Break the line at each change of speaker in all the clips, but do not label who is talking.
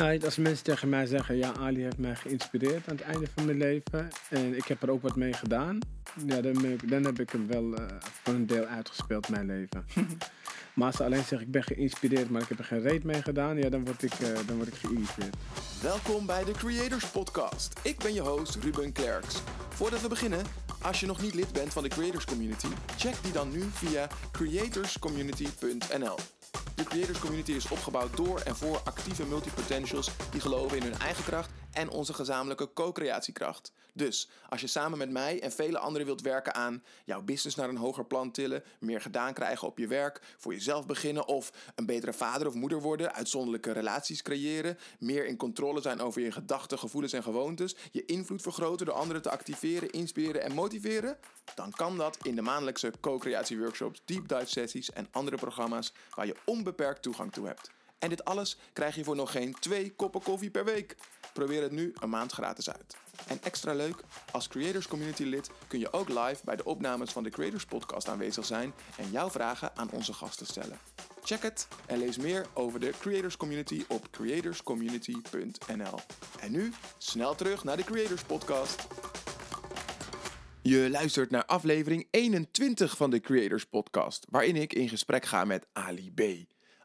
Nou, als mensen tegen mij zeggen, ja, Ali heeft mij geïnspireerd aan het einde van mijn leven en ik heb er ook wat mee gedaan, ja, dan, ik- dan heb ik hem wel eh, voor een deel uitgespeeld, mijn leven. maar als ze alleen zeggen, ik ben geïnspireerd, maar ik heb er geen reet mee gedaan, ja, dan word ik, eh, dan word ik geïrriteerd.
Welkom bij de Creators Podcast. Ik ben je host Ruben Klerks. Voordat we beginnen, als je nog niet lid bent van de Creators Community, check die dan nu via creatorscommunity.nl. De Creators Community is opgebouwd door en voor actieve multipotentials die geloven in hun eigen kracht en onze gezamenlijke co-creatiekracht. Dus als je samen met mij en vele anderen wilt werken aan jouw business naar een hoger plan tillen, meer gedaan krijgen op je werk, voor jezelf beginnen of een betere vader of moeder worden, uitzonderlijke relaties creëren, meer in controle zijn over je gedachten, gevoelens en gewoontes, je invloed vergroten door anderen te activeren, inspireren en motiveren, dan kan dat in de maandelijkse co-creatieworkshops, deep dive sessies en andere programma's waar je onbeperkt toegang toe hebt. En dit alles krijg je voor nog geen twee koppen koffie per week. Probeer het nu een maand gratis uit. En extra leuk, als Creators Community lid kun je ook live bij de opnames van de Creators Podcast aanwezig zijn en jouw vragen aan onze gasten stellen. Check het en lees meer over de Creators Community op creatorscommunity.nl. En nu snel terug naar de Creators Podcast. Je luistert naar aflevering 21 van de Creators Podcast, waarin ik in gesprek ga met Ali B.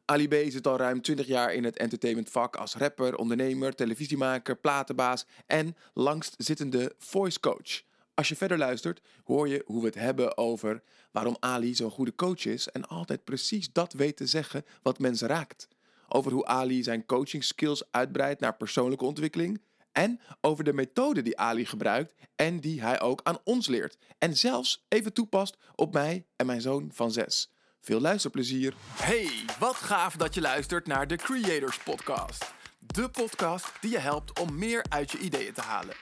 Ali B zit al ruim 20 jaar in het entertainmentvak als rapper, ondernemer, televisiemaker, platenbaas en langstzittende voice coach. Als je verder luistert, hoor je hoe we het hebben over waarom Ali zo'n goede coach is en altijd precies dat weet te zeggen wat mensen raakt. Over hoe Ali zijn coaching skills uitbreidt naar persoonlijke ontwikkeling. En over de methode die Ali gebruikt en die hij ook aan ons leert. En zelfs even toepast op mij en mijn zoon van zes. Veel luisterplezier. Hey, wat gaaf dat je luistert naar de Creators Podcast. De podcast die je helpt om meer uit je ideeën te halen.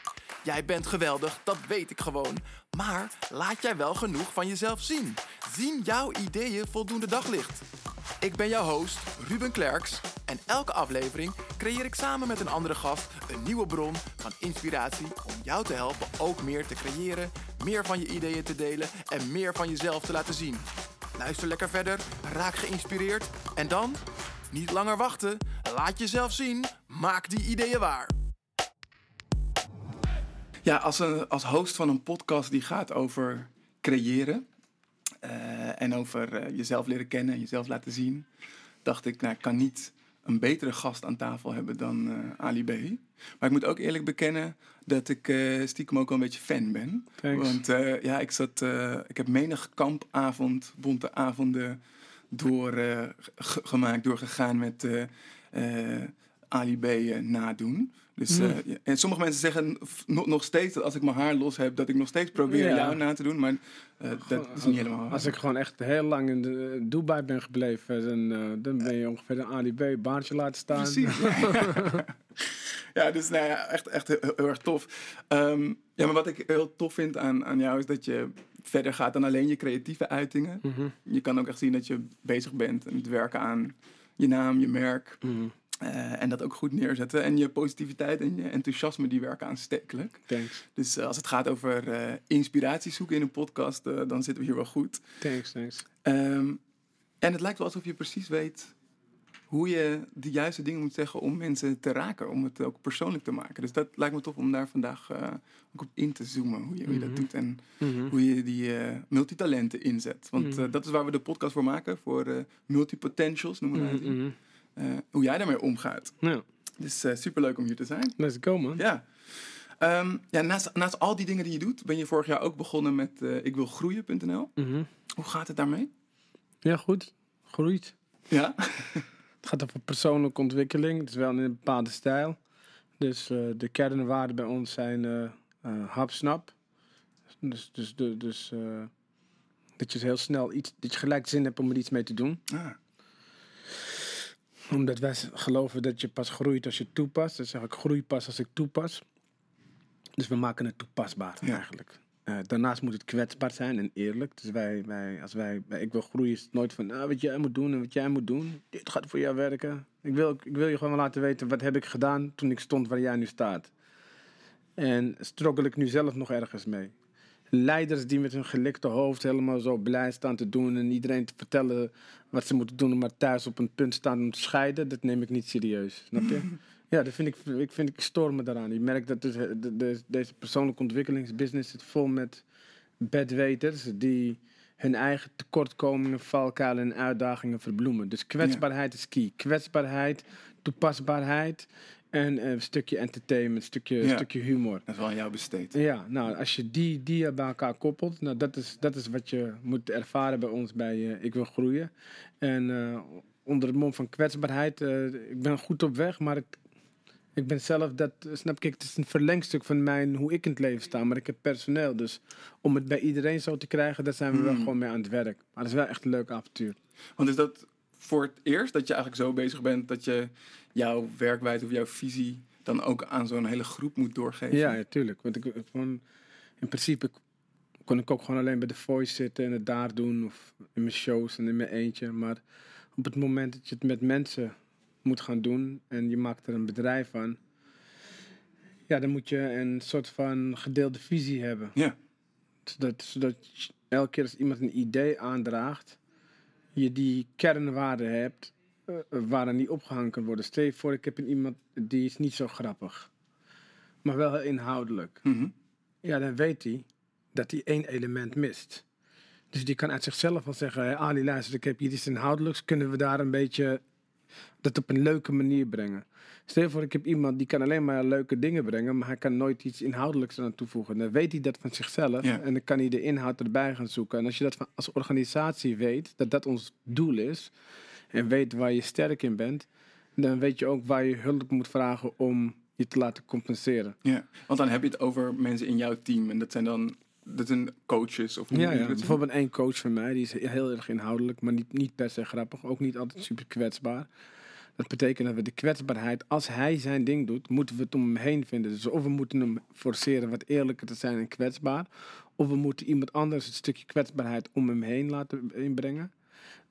Jij bent geweldig, dat weet ik gewoon. Maar laat jij wel genoeg van jezelf zien? Zien jouw ideeën voldoende daglicht? Ik ben jouw host, Ruben Klerks. En elke aflevering creëer ik samen met een andere gast een nieuwe bron van inspiratie om jou te helpen ook meer te creëren, meer van je ideeën te delen en meer van jezelf te laten zien. Luister lekker verder, raak geïnspireerd en dan, niet langer wachten, laat jezelf zien, maak die ideeën waar.
Ja, als, een, als host van een podcast die gaat over creëren eh, en over eh, jezelf leren kennen, jezelf laten zien, dacht ik, nou, ik kan niet een betere gast aan tafel hebben dan eh, Ali B. Maar ik moet ook eerlijk bekennen dat ik eh, stiekem ook wel een beetje fan ben.
Thanks.
Want eh, ja, ik, zat, eh, ik heb menig kampavond, bonte avonden doorgemaakt, doorgegaan met Ali B nadoen. Dus,
Mm.
eh, ja, en sommige mensen zeggen nog, nog steeds dat als ik mijn haar los heb, dat ik nog steeds probeer
Ja.
jou na te doen. Maar eh, dat is niet helemaal.
Als ik gewoon echt heel lang in de, Dubai ben gebleven, dan, eh, dan ben je ongeveer een Ali B baantje laten staan.
Precies. ja, dus nou ja, echt, echt heel, heel erg tof. Ehm, ja, maar wat ik heel tof vind aan, aan jou is dat je verder gaat dan alleen je creatieve uitingen.
Mhm.
Je kan ook echt zien dat je bezig bent met werken aan je naam, je merk.
Mhm.
Eh, en dat ook goed neerzetten. En je positiviteit en je enthousiasme, die werken aanstekelijk.
Thanks,
Dus eh, als het gaat over eh, inspiratie zoeken in een podcast, dan zitten we hier wel goed.
thanks, thanks.
Ehm, en het lijkt wel alsof je precies weet hoe je de juiste dingen moet zeggen om mensen te raken, om het ook persoonlijk te maken. Dus dat lijkt me tof om daar vandaag ook op in te zoomen, hoe je, hoe je dat
Mhm.
doet en
Mhm.
hoe je die multitalenten inzet. Want
Mhm.
dat is waar we de podcast voor maken, voor multipotentials noemen.
Mhm, mhm.
Eh, hoe jij daarmee omgaat.
Nou,
Dus uh, superleuk om hier te zijn.
let's go man.
Ja. Ehm, ja naast, naast al die dingen die je doet, ben je vorig jaar ook begonnen met eh ikwilgroeien.nl.
Mhm.
Hoe gaat het daarmee?
Ja, goed. Groeit.
Ja.
Het gaat over persoonlijke ontwikkeling. Het is wel in een bepaalde stijl. Dus eh, de kernwaarden bij ons zijn eh eh, hap-snap. Dus, dus, dus, dus eh, dat je heel snel iets, dat je gelijk zin hebt om er iets mee te doen.
Ah.
Omdat wij geloven dat je pas groeit als je toepast. Dus zeg ik groei pas als ik toepas. Dus we maken het toepasbaar
Ja.
eigenlijk. Eh, daarnaast moet het kwetsbaar zijn en eerlijk. Dus wij, wij, als wij, ik wil groeien, is het nooit van ah, wat jij moet doen en wat jij moet doen. Dit gaat voor jou werken. Ik wil, ik wil je gewoon laten weten wat heb ik gedaan toen ik stond waar jij nu staat. En struggle ik nu zelf nog ergens mee. Leiders die met hun gelikte hoofd helemaal zo blij staan te doen en iedereen te vertellen wat ze moeten doen, maar thuis op een punt staan om te scheiden, dat neem ik niet serieus. Snap je? Ja, dat vind ik, ik, vind, ik stoor me daaraan. Je merkt dat dus, de, de- deze persoonlijke ontwikkelingsbusiness zit vol met bedweters die hun eigen tekortkomingen, valkuilen en uitdagingen verbloemen. Dus kwetsbaarheid is key. Kwetsbaarheid, toepasbaarheid en eh, een stukje entertainment, een stukje,
Ja.
stukje humor.
Dat is wel aan jou besteed.
Ja, nou, als je die, die bij elkaar koppelt, nou, dat, is, dat is wat je moet ervaren bij ons bij eh, Ik Wil Groeien. En eh, onder het mom van kwetsbaarheid, eh, ik ben goed op weg, maar ik, ik ben zelf, dat eh, snap ik, het is een verlengstuk van mijn, hoe ik in het leven sta. Maar ik heb personeel, dus om het bij iedereen zo te krijgen, daar zijn we wel
Hmm.
gewoon mee aan het werk. Maar het is wel echt een leuk avontuur.
Want is dat voor het eerst dat je eigenlijk zo bezig bent dat je jouw werkwijze of jouw visie dan ook aan zo'n hele groep moet doorgeven?
Ja, natuurlijk. Want ik, gewoon, in principe kon ik ook gewoon alleen bij The Voice zitten en het daar doen. Of in mijn shows en in mijn eentje. Maar op het moment dat je het met mensen moet gaan doen en je maakt er een bedrijf van. Ja, dan moet je een soort van gedeelde visie hebben.
Ja.
Zodat, zodat je- elke keer als iemand een idee aandraagt, je die kernwaarden hebt eh, waaraan die opgehangen kan worden. Stel je voor, ik heb een iemand die is niet zo grappig, maar wel heel inhoudelijk.
Mhm.
Ja, dan weet hij dat hij één element mist. Dus die kan uit zichzelf wel zeggen, hey, Ali luister, ik heb hier iets inhoudelijks, kunnen we daar een beetje dat op een leuke manier brengen. Stel je voor, ik heb iemand die kan alleen maar leuke dingen brengen, maar hij kan nooit iets inhoudelijks aan toevoegen. Dan weet hij dat van zichzelf
Ja.
en dan kan hij de inhoud erbij gaan zoeken. En als je dat van, als organisatie weet, dat dat ons doel is, en weet waar je sterk in bent, dan weet je ook waar je hulp moet vragen om je te laten compenseren.
ja. Want dan heb je het over mensen in jouw team en dat zijn dan dat zijn coaches of hoe
Ja, ja. bijvoorbeeld één coach van mij, die is heel erg inhoudelijk, maar niet, niet per se grappig. Ook niet altijd super kwetsbaar. Dat betekent dat we de kwetsbaarheid, als hij zijn ding doet, moeten we het om hem heen vinden. Dus of we moeten hem forceren wat eerlijker te zijn en kwetsbaar. Of we moeten iemand anders het stukje kwetsbaarheid om hem heen laten inbrengen.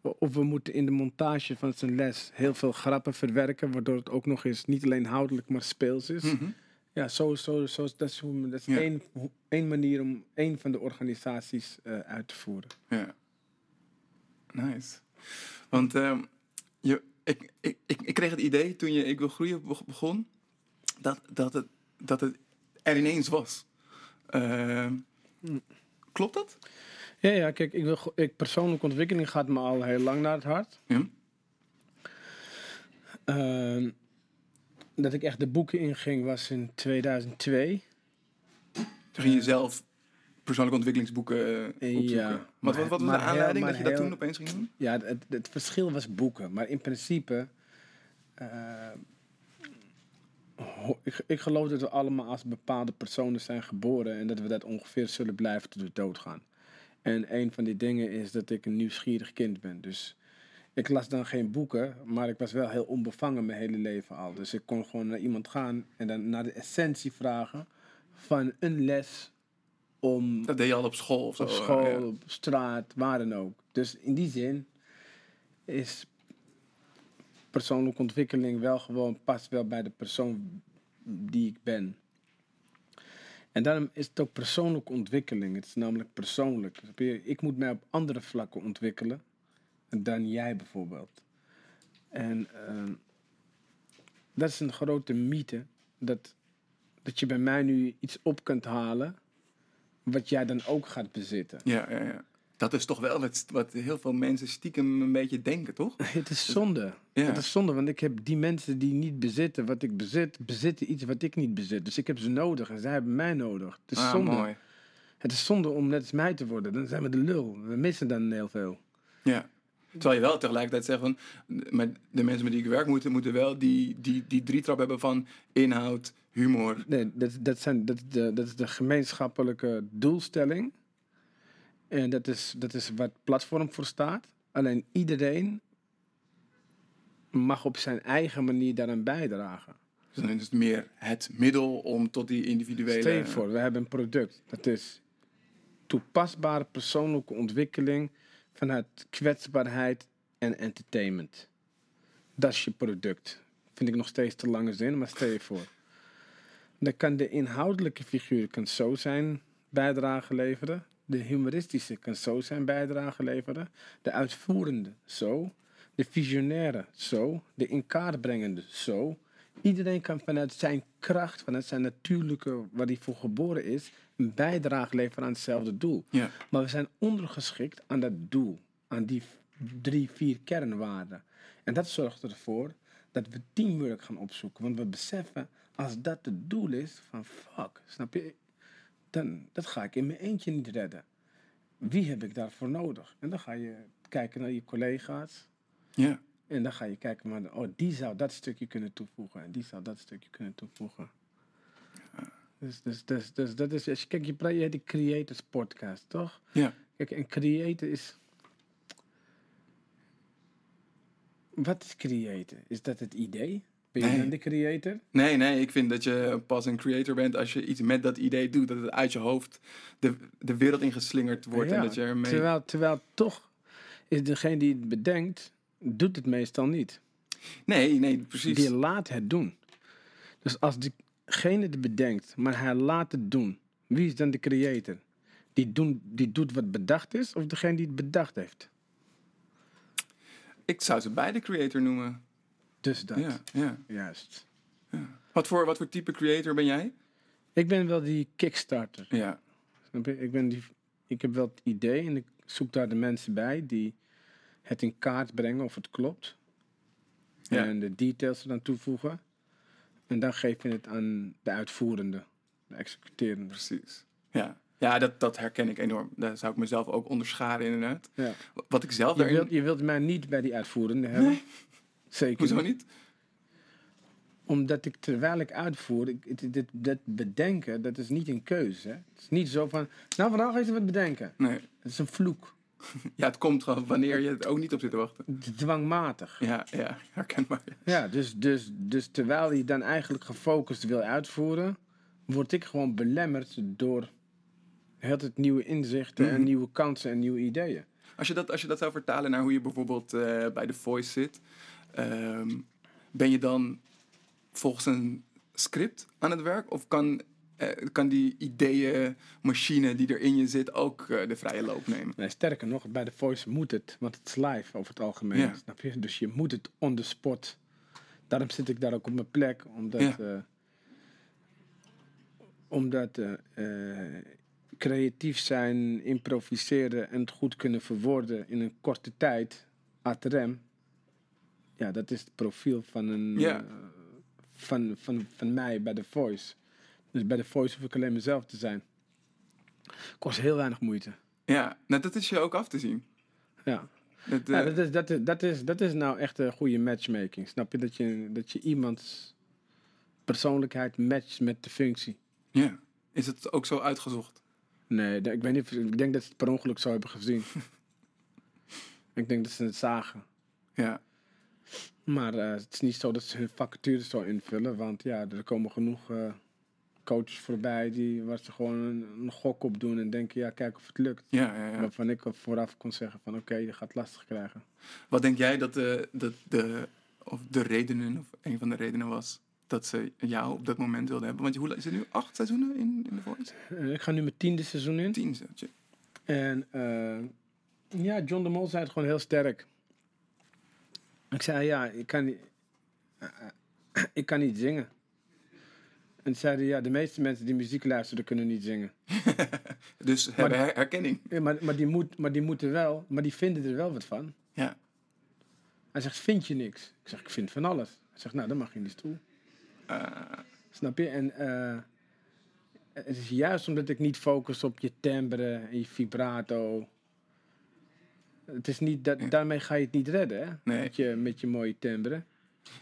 Of we moeten in de montage van zijn les heel veel grappen verwerken, waardoor het ook nog eens niet alleen houdelijk, maar speels is.
Mhm.
Ja, zo, zo, zo, dat is, hoe, dat is
Ja.
één, één manier om één van de organisaties eh, uit te voeren.
Ja. Nice. Want ehm, je, ik, ik, ik, ik kreeg het idee toen je Ik Wil Groeien be- begon, dat, dat, het, dat het er ineens was. Ehm, klopt dat?
Ja, ja, kijk, ik wil, ik, persoonlijke ontwikkeling gaat me al heel lang naar het hart.
Ja.
Ehm, dat ik echt de boeken inging was in 2002.
Toen ging je zelf persoonlijke ontwikkelingsboeken eh, opzoeken.
Ja, maar-
wat, wat was de aanleiding dat je dat toen opeens ging doen?
Ja, het, het, verschil was boeken. Maar in principe... eh, ik, ik geloof dat we allemaal als bepaalde personen zijn geboren... en dat we dat ongeveer zullen blijven tot we doodgaan. En een van die dingen is dat ik een nieuwsgierig kind ben. Dus ik las dan geen boeken, maar ik was wel heel onbevangen mijn hele leven al. Dus ik kon gewoon naar iemand gaan en dan naar de essentie vragen van een les om
Dat deed je al op school of zo.
op
eh,
school,
ja.
op straat, waar dan ook. Dus in die zin is persoonlijke ontwikkeling wel gewoon past wel bij de persoon die ik ben. En daarom is het ook persoonlijke ontwikkeling. Het is namelijk persoonlijk. Ik moet mij op andere vlakken ontwikkelen dan jij bijvoorbeeld. En ehm, dat is een grote mythe. Dat, dat je bij mij nu iets op kunt halen wat jij dan ook gaat bezitten.
Ja, ja, ja. Dat is toch wel wat, wat heel veel mensen stiekem een beetje denken, toch?
Het is zonde.
Ja.
Het is zonde, want ik heb die mensen die niet bezitten wat ik bezit, bezitten iets wat ik niet bezit. Dus ik heb ze nodig en zij hebben mij nodig. Het is
ah,
zonde.
mooi.
Het is zonde om net als mij te worden. Dan zijn we de lul. We missen dan heel veel.
Ja. Terwijl je wel tegelijkertijd zegt van, maar de mensen met die ik werk moeten, moeten wel die, die, die drietrap hebben van inhoud, humor.
Nee, dat, dat, zijn, dat, is de, dat is de gemeenschappelijke doelstelling. En dat is, dat is wat platform voor staat. Alleen iedereen mag op zijn eigen manier daaraan bijdragen.
Dus dan is het meer het middel om tot die individuele...
Stel voor, we hebben een product. Dat is toepasbare persoonlijke ontwikkeling vanuit kwetsbaarheid en entertainment. Dat is je product. Vind ik nog steeds te lange zin, maar stel je voor. Dan kan de inhoudelijke figuur kan zo zijn bijdrage leveren. De humoristische kan zo zijn bijdrage leveren. De uitvoerende zo. De visionaire zo. De in kaart brengende zo. Iedereen kan vanuit zijn kracht, vanuit zijn natuurlijke, waar hij voor geboren is, een bijdrage leveren aan hetzelfde doel.
Ja.
Maar we zijn ondergeschikt aan dat doel, aan die drie, vier kernwaarden. En dat zorgt ervoor dat we teamwork gaan opzoeken. Want we beseffen, als dat het doel is, van fuck, snap je? Dan dat ga ik in mijn eentje niet redden. Wie heb ik daarvoor nodig? En dan ga je kijken naar je collega's.
Ja.
En dan ga je kijken, maar oh, die zou dat stukje kunnen toevoegen. En die zou dat stukje kunnen toevoegen. Dus, dus, dus, dus dat is, als je kijkt, je hebt die Creators Podcast, toch?
Ja.
Kijk, en creator is. Wat is creator? Is dat het idee? Ben je
Nee.
dan de creator?
Nee, nee, ik vind dat je pas een creator bent als je iets met dat idee doet. Dat het uit je hoofd de, de wereld ingeslingerd wordt.
Ja,
en dat je ermee...
Terwijl, terwijl toch is degene die het bedenkt, doet het meestal niet.
Nee, nee, precies.
Die laat het doen. Dus als degene het bedenkt, maar hij laat het doen, wie is dan de creator? Die, doen, die doet wat bedacht is, of degene die het bedacht heeft?
Ik zou ze beide creator noemen.
Dus dat.
Ja, ja.
Juist.
Wat, voor, wat voor type creator ben jij?
Ik ben wel die kickstarter.
Ja.
Ik, ben die, ik heb wel het idee en ik zoek daar de mensen bij die het in kaart brengen of het klopt.
Ja.
En de details er dan toevoegen. En dan geef je het aan de uitvoerende, de executerende.
Precies. Ja, ja dat, dat herken ik enorm. Daar zou ik mezelf ook onderscharen inderdaad.
Ja.
Wat ik zelf
Je,
daarin...
wilt, je wilt mij niet bij die uitvoerende hebben. Zeker
Hoezo
niet.
niet?
Omdat ik terwijl ik uitvoer, ik, dit, dit, dit bedenken, dat is niet een keuze. Hè? Het is niet zo van, nou vandaag ga je wat bedenken.
Nee.
Het is een vloek.
Ja, het komt gewoon wanneer je het ook niet op zit te wachten.
Dwangmatig.
Ja, ja, herkenbaar.
Ja, dus, dus, dus terwijl je dan eigenlijk gefocust wil uitvoeren, word ik gewoon belemmerd door heel het nieuwe inzichten en
Mhm.
nieuwe kansen en nieuwe ideeën.
Als je dat, als je dat zou vertalen naar hoe je bijvoorbeeld eh, bij The Voice zit, ehm, ben je dan volgens een script aan het werk? Of kan, kan die ideeënmachine die er in je zit ook eh, de vrije loop nemen?
Nee, sterker nog, bij de Voice moet het, want het is live over het algemeen.
Ja.
Snap je? Dus je moet het on the spot. Daarom zit ik daar ook op mijn plek, omdat,
Ja.
eh, omdat eh, eh, creatief zijn, improviseren en het goed kunnen verwoorden in een korte tijd, ad rem, ja, dat is het profiel van, een,
Ja.
eh, van, van, van mij bij de Voice. Dus bij de Voice hoef ik alleen mezelf te zijn. Kost heel weinig moeite.
Ja, nou, dat is je ook af te zien.
Ja.
Dat,
Ja,
eh,
dat, is, dat, is, dat, is, dat is nou echt een goede matchmaking. Snap je? Dat je, dat je iemands persoonlijkheid matcht met de functie.
ja. Is het ook zo uitgezocht?
Nee, ik weet niet. Ik denk dat ze het per ongeluk zo hebben gezien. ik denk dat ze het zagen.
Ja.
Maar eh, het is niet zo dat ze hun vacatures zo invullen. Want ja, er komen genoeg eh, coaches voorbij die, waar ze gewoon een, een gok op doen en denken, ja, kijk of het lukt.
Ja, ja, ja.
Waarvan ik vooraf kon zeggen van oké, je gaat lastig krijgen.
Wat denk jij dat de, dat de, of de redenen, of een van de redenen was dat ze jou op dat moment wilden hebben? Want hoe lang- is het nu acht seizoenen in, in The Voice?
Eh, ik ga nu mijn tiende seizoen in.
Tien, zeg je.
En eh, ja, John de Mol zei het gewoon heel sterk. Ik zei, ja, ik kan niet, eh, eh, ik kan niet zingen. En toen zei hij, ja, de meeste mensen die muziek luisteren kunnen niet zingen.
Dus hebben her- herkenning.
Ja, maar, maar, die moet, maar die moeten wel, maar die vinden er wel wat van.
Ja.
Hij zegt, vind je niks? Ik zeg, ik vind van alles. Hij zegt, nou, dan mag je in die stoel.
Eh,
Snap je? En eh, het is juist omdat ik niet focus op je timbre en je vibrato. Het is niet dat,
Ja.
Daarmee ga je het niet redden, hè?
Nee.
Met, je, met je mooie timbre.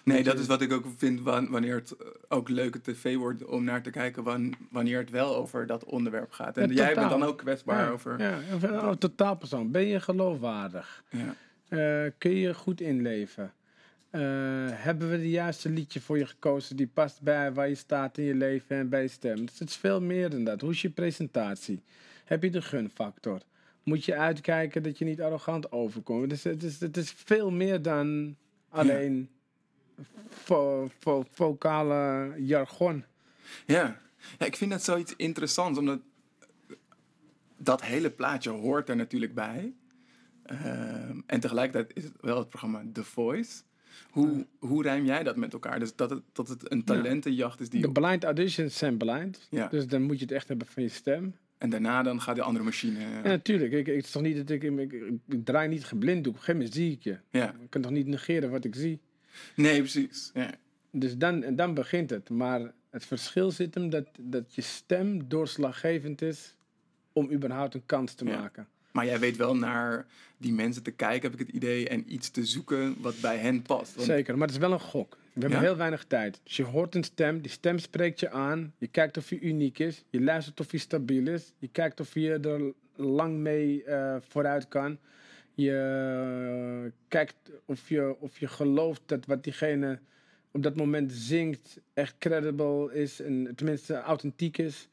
Nee, dat is wat ik ook vind wan- wanneer het eh, ook leuke tv wordt om naar te kijken wan- wanneer het wel over dat onderwerp gaat. En
Ja,
jij
totaal.
bent dan ook kwetsbaar
ja,
over.
Ja, of- oh, totaal persoon. Ben je geloofwaardig?
Ja.
Eh, kun je goed inleven? Eh, hebben we de juiste liedje voor je gekozen die past bij waar je staat in je leven en bij je stem? Dus het is veel meer dan dat. Hoe is je presentatie? Heb je de gunfactor? Moet je uitkijken dat je niet arrogant overkomt? Dus het, is, het is veel meer dan alleen vo, vo- vocale jargon.
Ja. ja, ik vind dat zoiets interessants, omdat dat hele plaatje hoort er natuurlijk bij. Ehm, en tegelijkertijd is het wel het programma The Voice. Hoe, hoe rijm jij dat met elkaar? Dus dat het, dat het een talentenjacht is die...
De blind auditions zijn blind.
Ja.
Dus dan moet je het echt hebben van je stem.
En daarna dan gaat de andere machine...
Ja, natuurlijk. Ik, ik, het is toch niet dat ik, ik, ik, ik draai niet geblind. Op een gegeven moment zie ik je.
ja.
Ik kan toch niet negeren wat ik zie.
Nee, precies. Ja.
Dus dan, en dan begint het. Maar het verschil zit hem dat, dat je stem doorslaggevend is om überhaupt een kans te
Ja.
maken.
Maar jij weet wel naar die mensen te kijken, heb ik het idee, en iets te zoeken wat bij hen past. Want-
Zeker, maar het is wel een gok. We hebben
Ja?
heel weinig tijd. Dus je hoort een stem, die stem spreekt je aan. Je kijkt of hij uniek is. Je luistert of hij stabiel is. Je kijkt of je er lang mee eh, vooruit kan. Je eh, kijkt of je, of je gelooft dat wat diegene op dat moment zingt echt credible is. En tenminste authentiek is.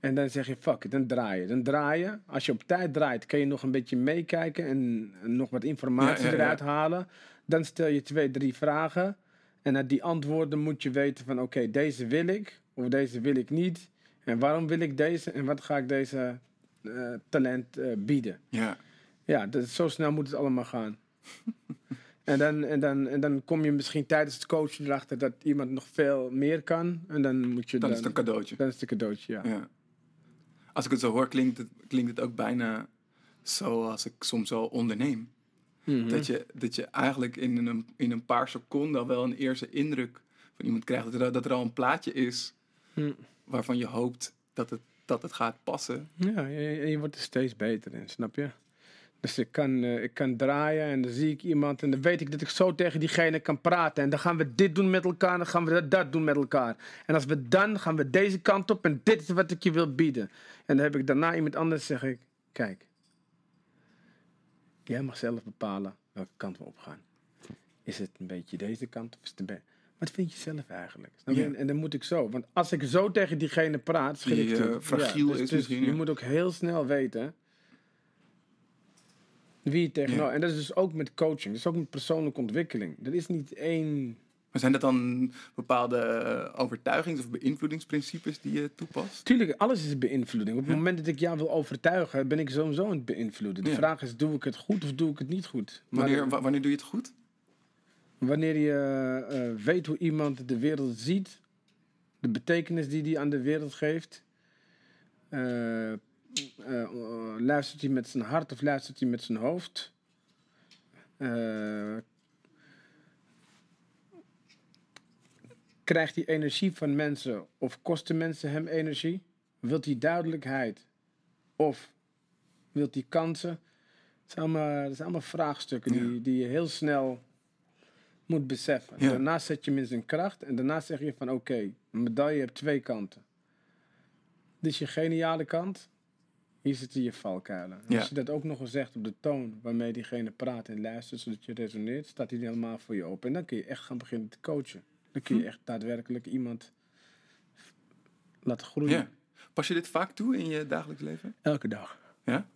En dan zeg je, fuck it, dan draai je. Dan draai je. Als je op tijd draait, kan je nog een beetje meekijken en, nog wat informatie
Ja, ja, ja.
eruit halen. Dan stel je twee, drie vragen. En uit die antwoorden moet je weten van, oké, deze wil ik of deze wil ik niet. En waarom wil ik deze en wat ga ik deze eh, talent eh, bieden.
Ja.
Ja, dat, zo snel moet het allemaal gaan. en, dan, en, dan, en dan kom je misschien tijdens het coachen erachter dat iemand nog veel meer kan. En dan moet je
Dan
dan,
is het een cadeautje.
dan is het een cadeautje, ja.
Ja. Als ik het zo hoor, klinkt het, klinkt het ook bijna zoals ik soms al onderneem.
Mhm.
Dat, je, dat je eigenlijk in een, in een paar seconden al wel een eerste indruk van iemand krijgt. Dat er, dat er al een plaatje is
Hm.
waarvan je hoopt dat het, dat het gaat passen.
Ja, je, je wordt er steeds beter in, snap je? Dus ik kan, eh, ik kan draaien en dan zie ik iemand en dan weet ik dat ik zo tegen diegene kan praten. En dan gaan we dit doen met elkaar, dan gaan we dat, dat doen met elkaar. En als we dan, gaan we deze kant op en dit is wat ik je wil bieden. En dan heb ik daarna iemand anders, zeg ik, kijk. Jij mag zelf bepalen welke kant we op gaan. Is het een beetje deze kant of is het een beetje... Wat vind je zelf eigenlijk? En, en dan moet ik zo. Want als ik zo tegen diegene praat, schrik
Die,
ik
eh, fragiel
dus-
is
dus
misschien,
Je
ja.
moet ook heel snel weten wie je tegenover...
Ja.
En dat is dus ook met coaching. Dat is ook met persoonlijke ontwikkeling. Dat is niet één...
Maar zijn dat dan bepaalde eh, overtuigings- of beïnvloedingsprincipes die je toepast?
Tuurlijk, alles is beïnvloeding. Op het
Ja.
moment dat ik jou wil overtuigen, ben ik sowieso aan het beïnvloeden. De
Ja.
vraag is, doe ik het goed of doe ik het niet goed? Maar
Wanneer, wa- wanneer doe je het goed?
wanneer je eh, weet hoe iemand de wereld ziet, de betekenis die hij aan de wereld geeft, eh, eh, luistert hij met zijn hart of luistert hij met zijn hoofd? Eh, krijgt hij energie van mensen of kosten mensen hem energie? Wilt hij duidelijkheid of wilt hij kansen? Het zijn allemaal, dat zijn allemaal vraagstukken
Ja.
die, die je heel snel moet beseffen.
Ja.
Daarna zet je hem in zijn kracht en daarna zeg je van oké, een medaille heeft twee kanten. Dit is je geniale kant, hier zitten je valkuilen.
Ja.
Als je dat ook nog eens zegt op de toon waarmee diegene praat en luistert, zodat je resoneert, staat hij helemaal voor je open. En dan kun je echt gaan beginnen te coachen. Dan kun je
Hm.
echt daadwerkelijk iemand laten groeien.
Ja. Pas je dit vaak toe in je dagelijks leven?
Elke dag.
Ja?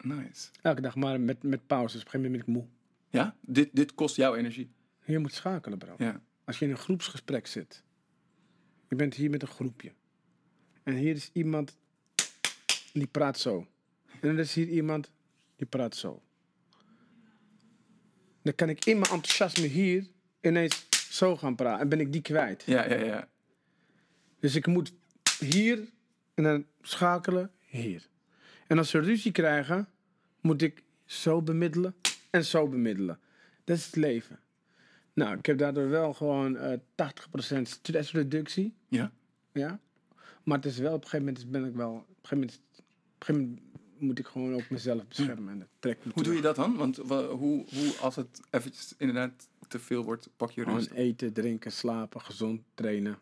Nice.
Elke dag, maar met, met pauzes. Op een gegeven moment ben ik moe.
Ja? Dit, dit kost jouw energie.
Je moet schakelen, bro.
Ja.
Als je in een groepsgesprek zit. Je bent hier met een groepje. En hier is iemand die praat zo. En er is hier iemand die praat zo. Dan kan ik in mijn enthousiasme hier ineens zo gaan praten. En ben ik die kwijt.
Ja, ja, ja.
Dus ik moet hier en dan schakelen hier. En als ze ruzie krijgen, moet ik zo bemiddelen en zo bemiddelen. Dat is het leven. Nou, ik heb daardoor wel gewoon eh 80% stressreductie.
Ja?
Ja. Maar het is wel, op een gegeven moment ben ik wel. Op een gegeven moment, op een gegeven moment moet ik gewoon ook mezelf beschermen. En dat trekt me
Hoe doe je dat dan? Want wa- hoe, hoe als het eventjes inderdaad te veel wordt, pak je rust?
Gewoon eten, drinken, slapen, gezond trainen.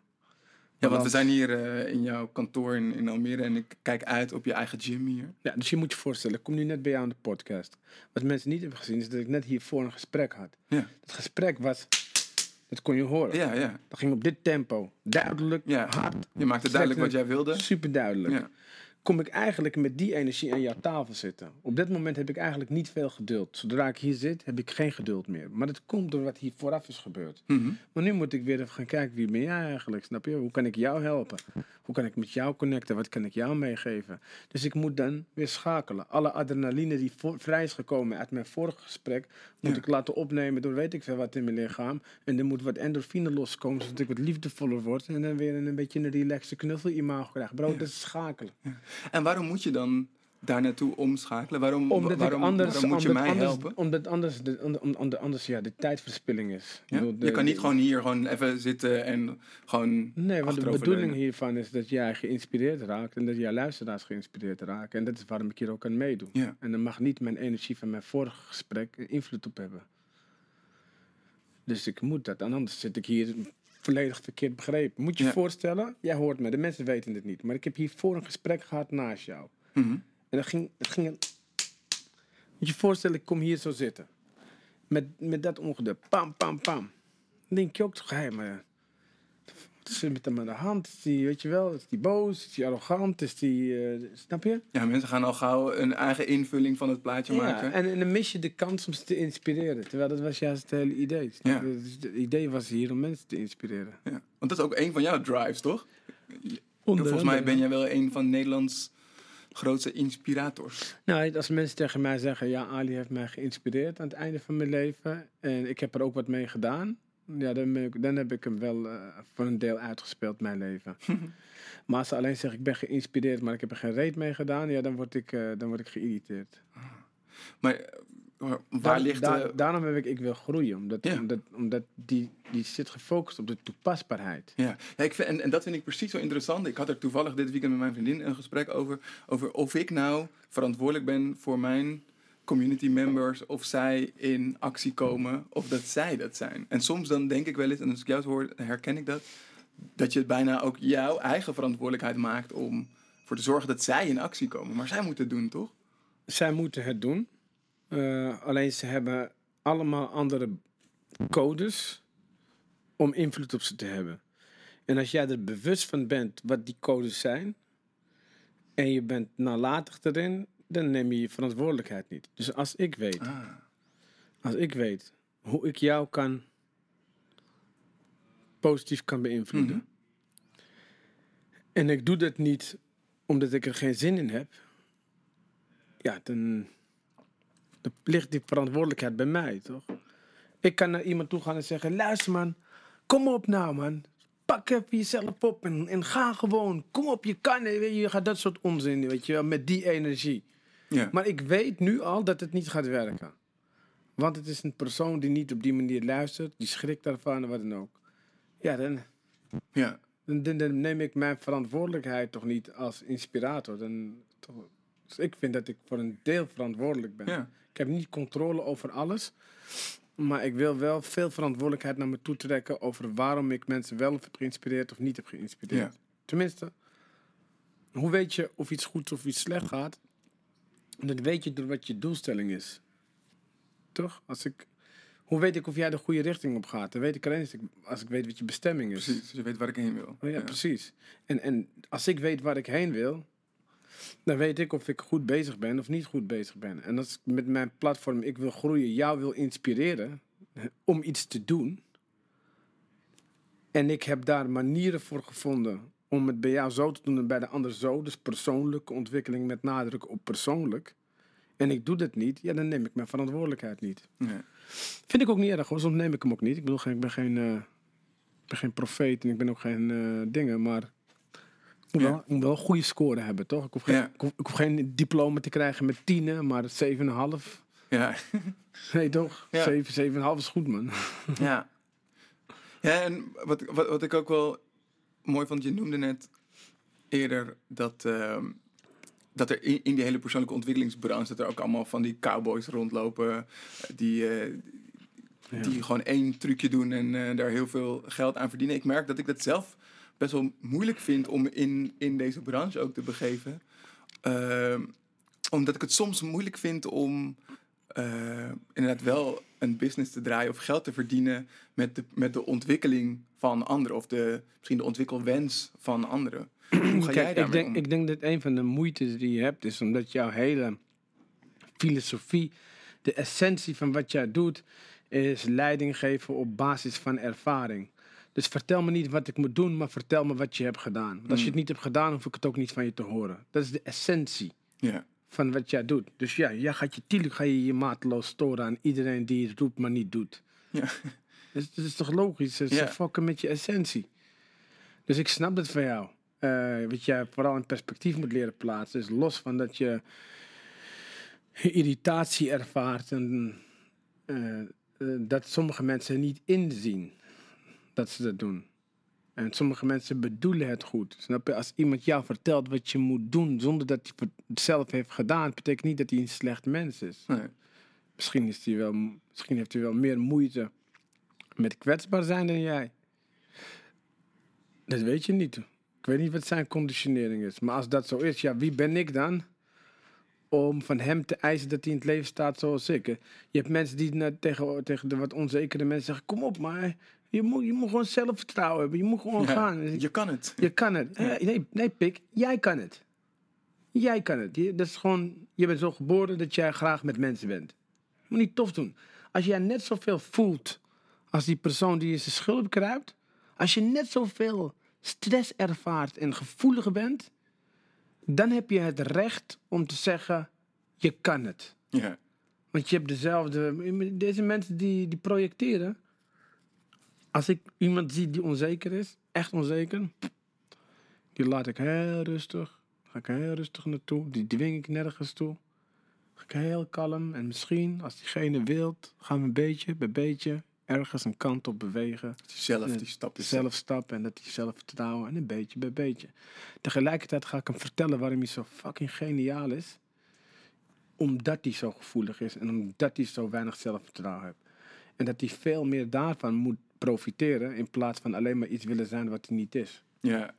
Ja, want we zijn hier eh, in jouw kantoor in, in Almere en ik kijk uit op je eigen gym hier.
Ja, dus je moet je voorstellen, ik kom nu net bij jou aan de podcast. Wat mensen niet hebben gezien, is dat ik net hiervoor een gesprek had.
Ja.
Het gesprek was, dat kon je horen.
Ja, ja.
Dat ging op dit tempo. Duidelijk,
Ja.
hard,
Je maakte duidelijk wat jij wilde.
super duidelijk.
Ja.
Kom ik eigenlijk met die energie aan jouw tafel zitten. Op dit moment heb ik eigenlijk niet veel geduld. Zodra ik hier zit, heb ik geen geduld meer. Maar dat komt door wat hier vooraf is gebeurd.
Mhm.
Maar nu moet ik weer even gaan kijken, wie ben jij eigenlijk? Snap je? Hoe kan ik jou helpen? Hoe kan ik met jou connecten? Wat kan ik jou meegeven? Dus ik moet dan weer schakelen. Alle adrenaline die vrij is gekomen uit mijn vorige gesprek, moet
Ja.
ik laten opnemen door weet ik veel wat in mijn lichaam. En er moet wat endorfine loskomen, zodat ik wat liefdevoller word. En dan weer een, een beetje een relaxe knuffel-imago krijg. Bro, dat is schakelen.
En waarom moet je dan daar naartoe omschakelen? Waarom,
Omdat
waarom,
anders,
waarom moet je mij
anders,
helpen?
Omdat anders, de, om- om- om- anders ja, de tijdverspilling is. Ik
Ja?
bedoel, de-
je kan niet gewoon hier gewoon even zitten en gewoon
Nee, want de bedoeling hiervan is dat jij geïnspireerd raakt en dat jij luisteraars geïnspireerd raken. En dat is waarom ik hier ook aan meedoe.
Ja.
En dan mag niet mijn energie van mijn vorige gesprek invloed op hebben. Dus ik moet dat, en anders zit ik hier volledig verkeerd begrepen. Moet je je
Ja.
voorstellen, jij hoort me, de mensen weten het niet, maar ik heb hiervoor een gesprek gehad naast jou.
Mhm.
En dat ging, dat ging een- Moet je je voorstellen, ik kom hier zo zitten. Met, met dat ongeduld. Pam, pam, pam. Dan denk je ook toch, hé, maar... Er met hem aan de hand? Is die, weet je wel, is die boos? Is die arrogant? Is die... eh, snap je?
Ja, mensen gaan al gauw een eigen invulling van het plaatje maken.
Ja, en, en dan mis je de kans om ze te inspireren. Terwijl dat was juist het hele idee.
Ja.
Dus het idee was hier om mensen te inspireren.
Ja. Want dat is ook een van jouw drives, toch?
Onder
Volgens mij ben jij wel een van Nederlands grootste inspirators.
Nou, als mensen tegen mij zeggen, ja, Ali heeft mij geïnspireerd aan het einde van mijn leven. En ik heb er ook wat mee gedaan. Ja, dan, ben ik- dan heb ik hem wel eh, voor een deel uitgespeeld, mijn leven. maar als ze alleen zeggen, ik ben geïnspireerd, maar ik heb er geen reet mee gedaan. Ja, dan word ik, eh, dan word ik geïrriteerd.
Maar eh, waar
Daar-
ligt
daar-
de...
daarom heb ik, ik wil groeien. Omdat,
Ja.
omdat, omdat die, die zit gefocust op de toepasbaarheid.
Ja, ja ik vind, en, en dat vind ik precies zo interessant. Ik had er toevallig dit weekend met mijn vriendin een gesprek over. Over of ik nou verantwoordelijk ben voor mijn community members. Of zij in actie komen. Of dat zij dat zijn. En soms dan denk ik wel eens, en als ik jou hoor, herken ik dat. Dat je bijna ook jouw eigen verantwoordelijkheid maakt om voor te zorgen dat zij in actie komen. Maar zij moeten het doen, toch?
Zij moeten het doen. Eh, alleen ze hebben allemaal andere codes om invloed op ze te hebben. En als jij er bewust van bent wat die codes zijn, en je bent nalatig erin, dan neem je verantwoordelijkheid niet. Dus als ik weet,
Ah.
als ik weet hoe ik jou kan positief kan beïnvloeden,
Mhm.
en ik doe dat niet omdat ik er geen zin in heb, ja, dan, dan ligt die verantwoordelijkheid bij mij, toch? Ik kan naar iemand toe gaan en zeggen: luister man, kom op nou man. Pak even jezelf op en, en ga gewoon. Kom op, je kan. Je Je gaat dat soort onzin, weet je wel, met die energie.
Ja.
Maar ik weet nu al dat het niet gaat werken. Want het is een persoon die niet op die manier luistert, die schrikt daarvan en wat dan ook. Ja, dan,
ja.
dan, dan- dan neem ik mijn verantwoordelijkheid toch niet als inspirator. Dan, toch, dus ik vind dat ik voor een deel verantwoordelijk ben.
Ja.
Ik heb niet controle over alles. Maar ik wil wel veel verantwoordelijkheid naar me toe trekken over waarom ik mensen wel heb geïnspireerd of niet heb geïnspireerd.
Ja.
Tenminste, hoe weet je of iets goed of iets slecht gaat? Dat weet je door wat je doelstelling is. Toch? Als ik, hoe weet ik of jij de goede richting op gaat? Dan weet ik alleen als ik, als ik weet wat je bestemming is.
Precies, dus je weet waar ik heen wil.
Oh ja, precies. En, en als ik weet waar ik heen wil, dan weet ik of ik goed bezig ben of niet goed bezig ben. En als ik met mijn platform Ik wil groeien, jou wil inspireren om iets te doen. En ik heb daar manieren voor gevonden om het bij jou zo te doen en bij de ander zo. Dus persoonlijke ontwikkeling met nadruk op persoonlijk. En ik doe dat niet, ja, dan neem ik mijn verantwoordelijkheid niet. Vind ik ook niet erg hoor, soms neem ik hem ook niet. Ik bedoel, ik ben geen, eh, ik ben geen profeet en ik ben ook geen eh, dingen, maar ik moet,
Ja.
wel, ik moet wel een goede score hebben, toch? Ik hoef, geen,
Ja.
ik, hoef, ik hoef geen diploma te krijgen met tienen, maar 7,5.
Ja.
Nee, toch?
Ja.
7, 7,5 is goed, man.
Ja. Ja, en wat, wat, wat ik ook wel mooi vond, je noemde net eerder dat, ehm, dat er in, in die hele persoonlijke ontwikkelingsbranche, dat er ook allemaal van die cowboys rondlopen, eh, die, eh,
Ja.
die gewoon één trucje doen en eh, daar heel veel geld aan verdienen. Ik merk dat ik dat zelf best wel moeilijk vind om in, in deze branche ook te begeven. Ehm, omdat ik het soms moeilijk vind om eh, inderdaad wel een business te draaien of geld te verdienen met de, met de ontwikkeling van anderen of de, misschien de ontwikkelwens van anderen. Hoe ga jij
ik denk,
om?
ik denk dat een van de moeites die je hebt is omdat jouw hele filosofie, de essentie van wat jij doet, is leiding geven op basis van ervaring. Dus vertel me niet wat ik moet doen, maar vertel me wat je hebt gedaan. Want als je
Mm.
het niet hebt gedaan, hoef ik het ook niet van je te horen. Dat is de essentie
Ja,
van wat jij doet. Dus ja, jij gaat je, tuurlijk ga je je mateloos storen aan iedereen die het roept, maar niet doet.
ja.
Dus dat is toch logisch? Ze,
Ja.
fokken met je essentie. Dus ik snap het van jou. Eh, wat jij vooral in perspectief moet leren plaatsen, is los van dat je irritatie ervaart en eh, eh, dat sommige mensen niet inzien dat ze dat doen. En sommige mensen bedoelen het goed. Snap je? Als iemand jou vertelt wat je moet doen zonder dat hij het zelf heeft gedaan, betekent niet dat hij een slecht mens is.
Nee.
Misschien, is hij wel, misschien heeft hij wel meer moeite met kwetsbaar zijn dan jij. Dat weet je niet. Ik weet niet wat zijn conditionering is. Maar als dat zo is, ja, wie ben ik dan? Om van hem te eisen dat hij in het leven staat zoals ik. Je hebt mensen die tegen, tegen de wat onzekere mensen zeggen: Kom op, maar je moet, je moet gewoon zelfvertrouwen hebben. Je moet gewoon
Ja,
gaan. Dus
Je kan het.
je kan het. Nee, nee, pik. Jij kan het. Jij kan het. Je, dat is gewoon, je bent zo geboren dat jij graag met mensen bent. Moet niet tof doen. Als jij net zoveel voelt als die persoon die in zijn schulp kruipt. Als je net zoveel stress ervaart en gevoeliger bent. Dan heb je het recht om te zeggen, je kan het.
Ja.
Want je hebt dezelfde. Deze mensen die, die projecteren. Als ik iemand zie die onzeker is, echt onzeker, die laat ik heel rustig. Ga ik heel rustig naartoe. Die dwing ik nergens toe. Ga ik heel kalm. En misschien, als diegene wilt, gaan we een beetje bij beetje ergens een kant op bewegen.
Zelf die stapjes
Zelf stappen en dat hij zelf vertrouwen. En een beetje bij beetje. Tegelijkertijd ga ik hem vertellen waarom hij zo fucking geniaal is. Omdat hij zo gevoelig is en omdat hij zo weinig zelfvertrouwen heeft. En dat hij veel meer daarvan moet profiteren in plaats van alleen maar iets willen zijn wat hij niet is.
Ja.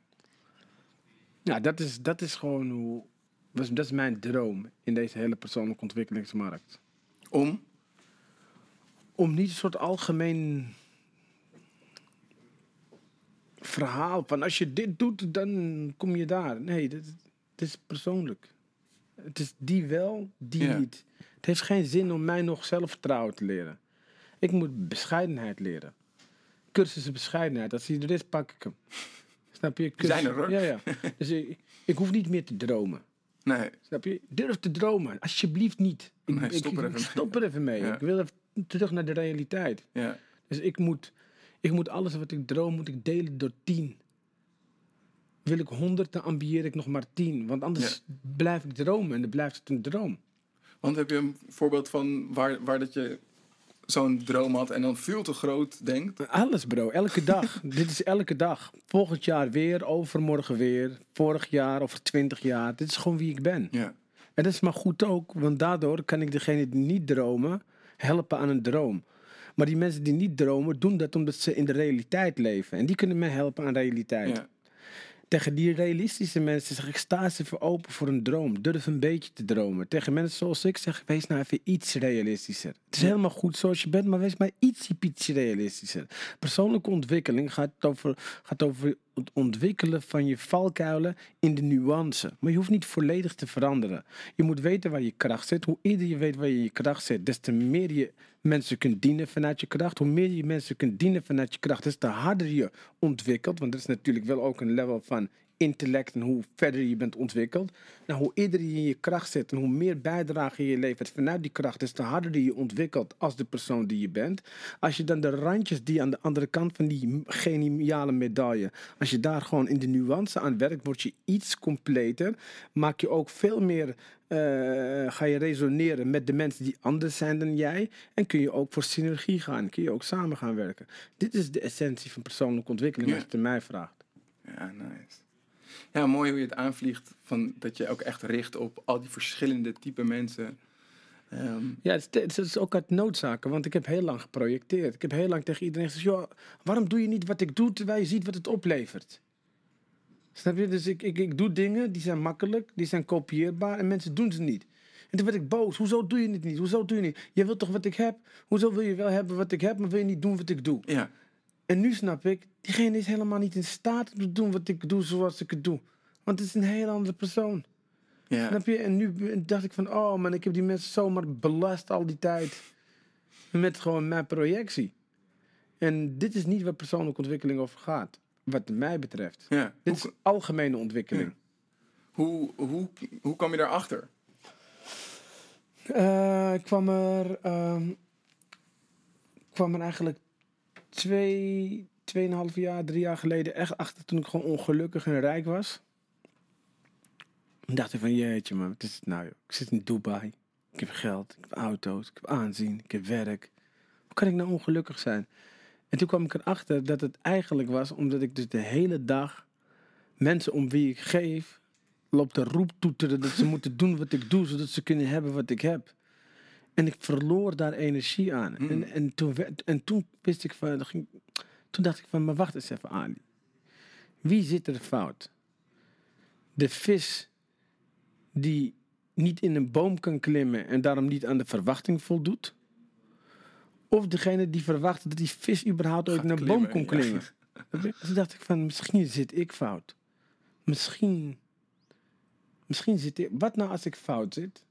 Ja, dat is, dat is gewoon hoe. Dat is, mijn droom in deze hele persoonlijke ontwikkelingsmarkt.
Om?
Om niet een soort algemeen verhaal van als je dit doet, dan kom je daar. Nee, dit, dit is persoonlijk. Het is die wel, die
Ja.
niet. Het heeft geen zin om mij nog zelfvertrouwen te leren. Ik moet bescheidenheid leren. Cursussen bescheidenheid. Als die er is, pak ik hem. Snap je?
Zijn er, hoor.
Ja, ja. Dus ik, ik hoef niet meer te dromen.
Nee.
Snap je? Durf te dromen. Alsjeblieft niet. Ik,
Nee,
ik-
stop er even mee.
stop er even mee.
Ja.
Ik wil even terug naar de realiteit.
Ja.
Dus ik moet, ik moet alles wat ik droom, moet ik delen door tien. Wil ik honderd, dan ambieer ik nog maar tien. Want anders blijf ik dromen en dan blijft het een droom.
Want heb je een voorbeeld van waar, waar dat je zo'n droom had en dan veel te groot denkt?
Alles bro, elke dag. Dit is elke dag. Volgend jaar weer, overmorgen weer, vorig jaar, over twintig jaar. Dit is gewoon wie ik ben.
Ja.
En dat is maar goed ook, want daardoor kan ik degene die niet dromen helpen aan een droom. Maar die mensen die niet dromen, doen dat omdat ze in de realiteit leven. En die kunnen mij helpen aan realiteit.
Ja.
Tegen die realistische mensen zeg ik, sta eens even open voor een droom. Durf een beetje te dromen. Tegen mensen zoals ik zeg, wees nou even iets realistischer. Het is helemaal goed zoals je bent, maar wees maar ietsie pietje realistischer. Persoonlijke ontwikkeling gaat over, gaat over het ontwikkelen van je valkuilen in de nuance. Maar je hoeft niet volledig te veranderen. Je moet weten waar je kracht zit. Hoe eerder je weet waar je je kracht zit, des te meer je mensen kunt dienen vanuit je kracht. Hoe meer je mensen kunt dienen vanuit je kracht, des te harder je ontwikkelt. Want dat is natuurlijk wel ook een level van intellect en hoe verder je bent ontwikkeld. Nou, hoe eerder je in je kracht zit en hoe meer bijdrage je levert vanuit die kracht, des te harder je ontwikkelt als de persoon die je bent. Als je dan de randjes die aan de andere kant van die geniale medaille, als je daar gewoon in de nuance aan werkt, word je iets completer. Maak je ook veel meer, eh, ga je resoneren met de mensen die anders zijn dan jij. En kun je ook voor synergie gaan, kun je ook samen gaan werken. Dit is de essentie van persoonlijke ontwikkeling, als je het mij vraagt.
Ja, nice. Ja, mooi hoe je het aanvliegt. Van dat je ook echt richt op al die verschillende type mensen. Ehm,
Ja, het is, het is ook uit noodzaken, want ik heb heel lang geprojecteerd. Ik heb heel lang tegen iedereen gezegd, joh, waarom doe je niet wat ik doe terwijl je ziet wat het oplevert? Snap je? Dus ik, ik, ik doe dingen die zijn makkelijk, die zijn kopieerbaar en mensen doen ze niet. En toen werd ik boos. Hoezo doe je het niet? Hoezo doe je niet? Je wilt toch wat ik heb? Hoezo wil je wel hebben wat ik heb, maar wil je niet doen wat ik doe?
Ja.
En nu snap ik, diegene is helemaal niet in staat om te doen wat ik doe zoals ik het doe. Want het is een heel andere persoon.
Ja.
Snap je? En nu dacht ik van, oh man, ik heb die mensen zomaar belast al die tijd. Met gewoon mijn projectie. En dit is niet waar persoonlijke ontwikkeling over gaat. Wat mij betreft.
ja.
Dit is algemene ontwikkeling.
hoe, hoe, hoe kwam je daarachter?
Eh, ik kwam er, ik kwam er eigenlijk twee, tweeënhalf jaar, drie jaar geleden echt achter toen ik gewoon ongelukkig en rijk was. Dacht ik van jeetje man, wat is het nou? Ik zit in Dubai, ik heb geld, ik heb auto's, ik heb aanzien, ik heb werk. Hoe kan ik nou ongelukkig zijn? En toen kwam ik erachter dat het eigenlijk was omdat ik dus de hele dag mensen om wie ik geef, loop te roeptoeteren dat ze moeten doen wat ik doe, zodat ze kunnen hebben wat ik heb. En ik verloor daar energie aan.
Mm.
En, en, toen, en toen wist ik van, toen dacht ik van, maar wacht eens even Ali. Wie zit er fout? De vis die niet in een boom kan klimmen en daarom niet aan de verwachting voldoet? Of degene die verwacht dat die vis überhaupt ooit naar een boom kon klimmen? Toen dacht ik van, misschien zit ik fout. Misschien, misschien zit ik... Wat nou als ik fout zit?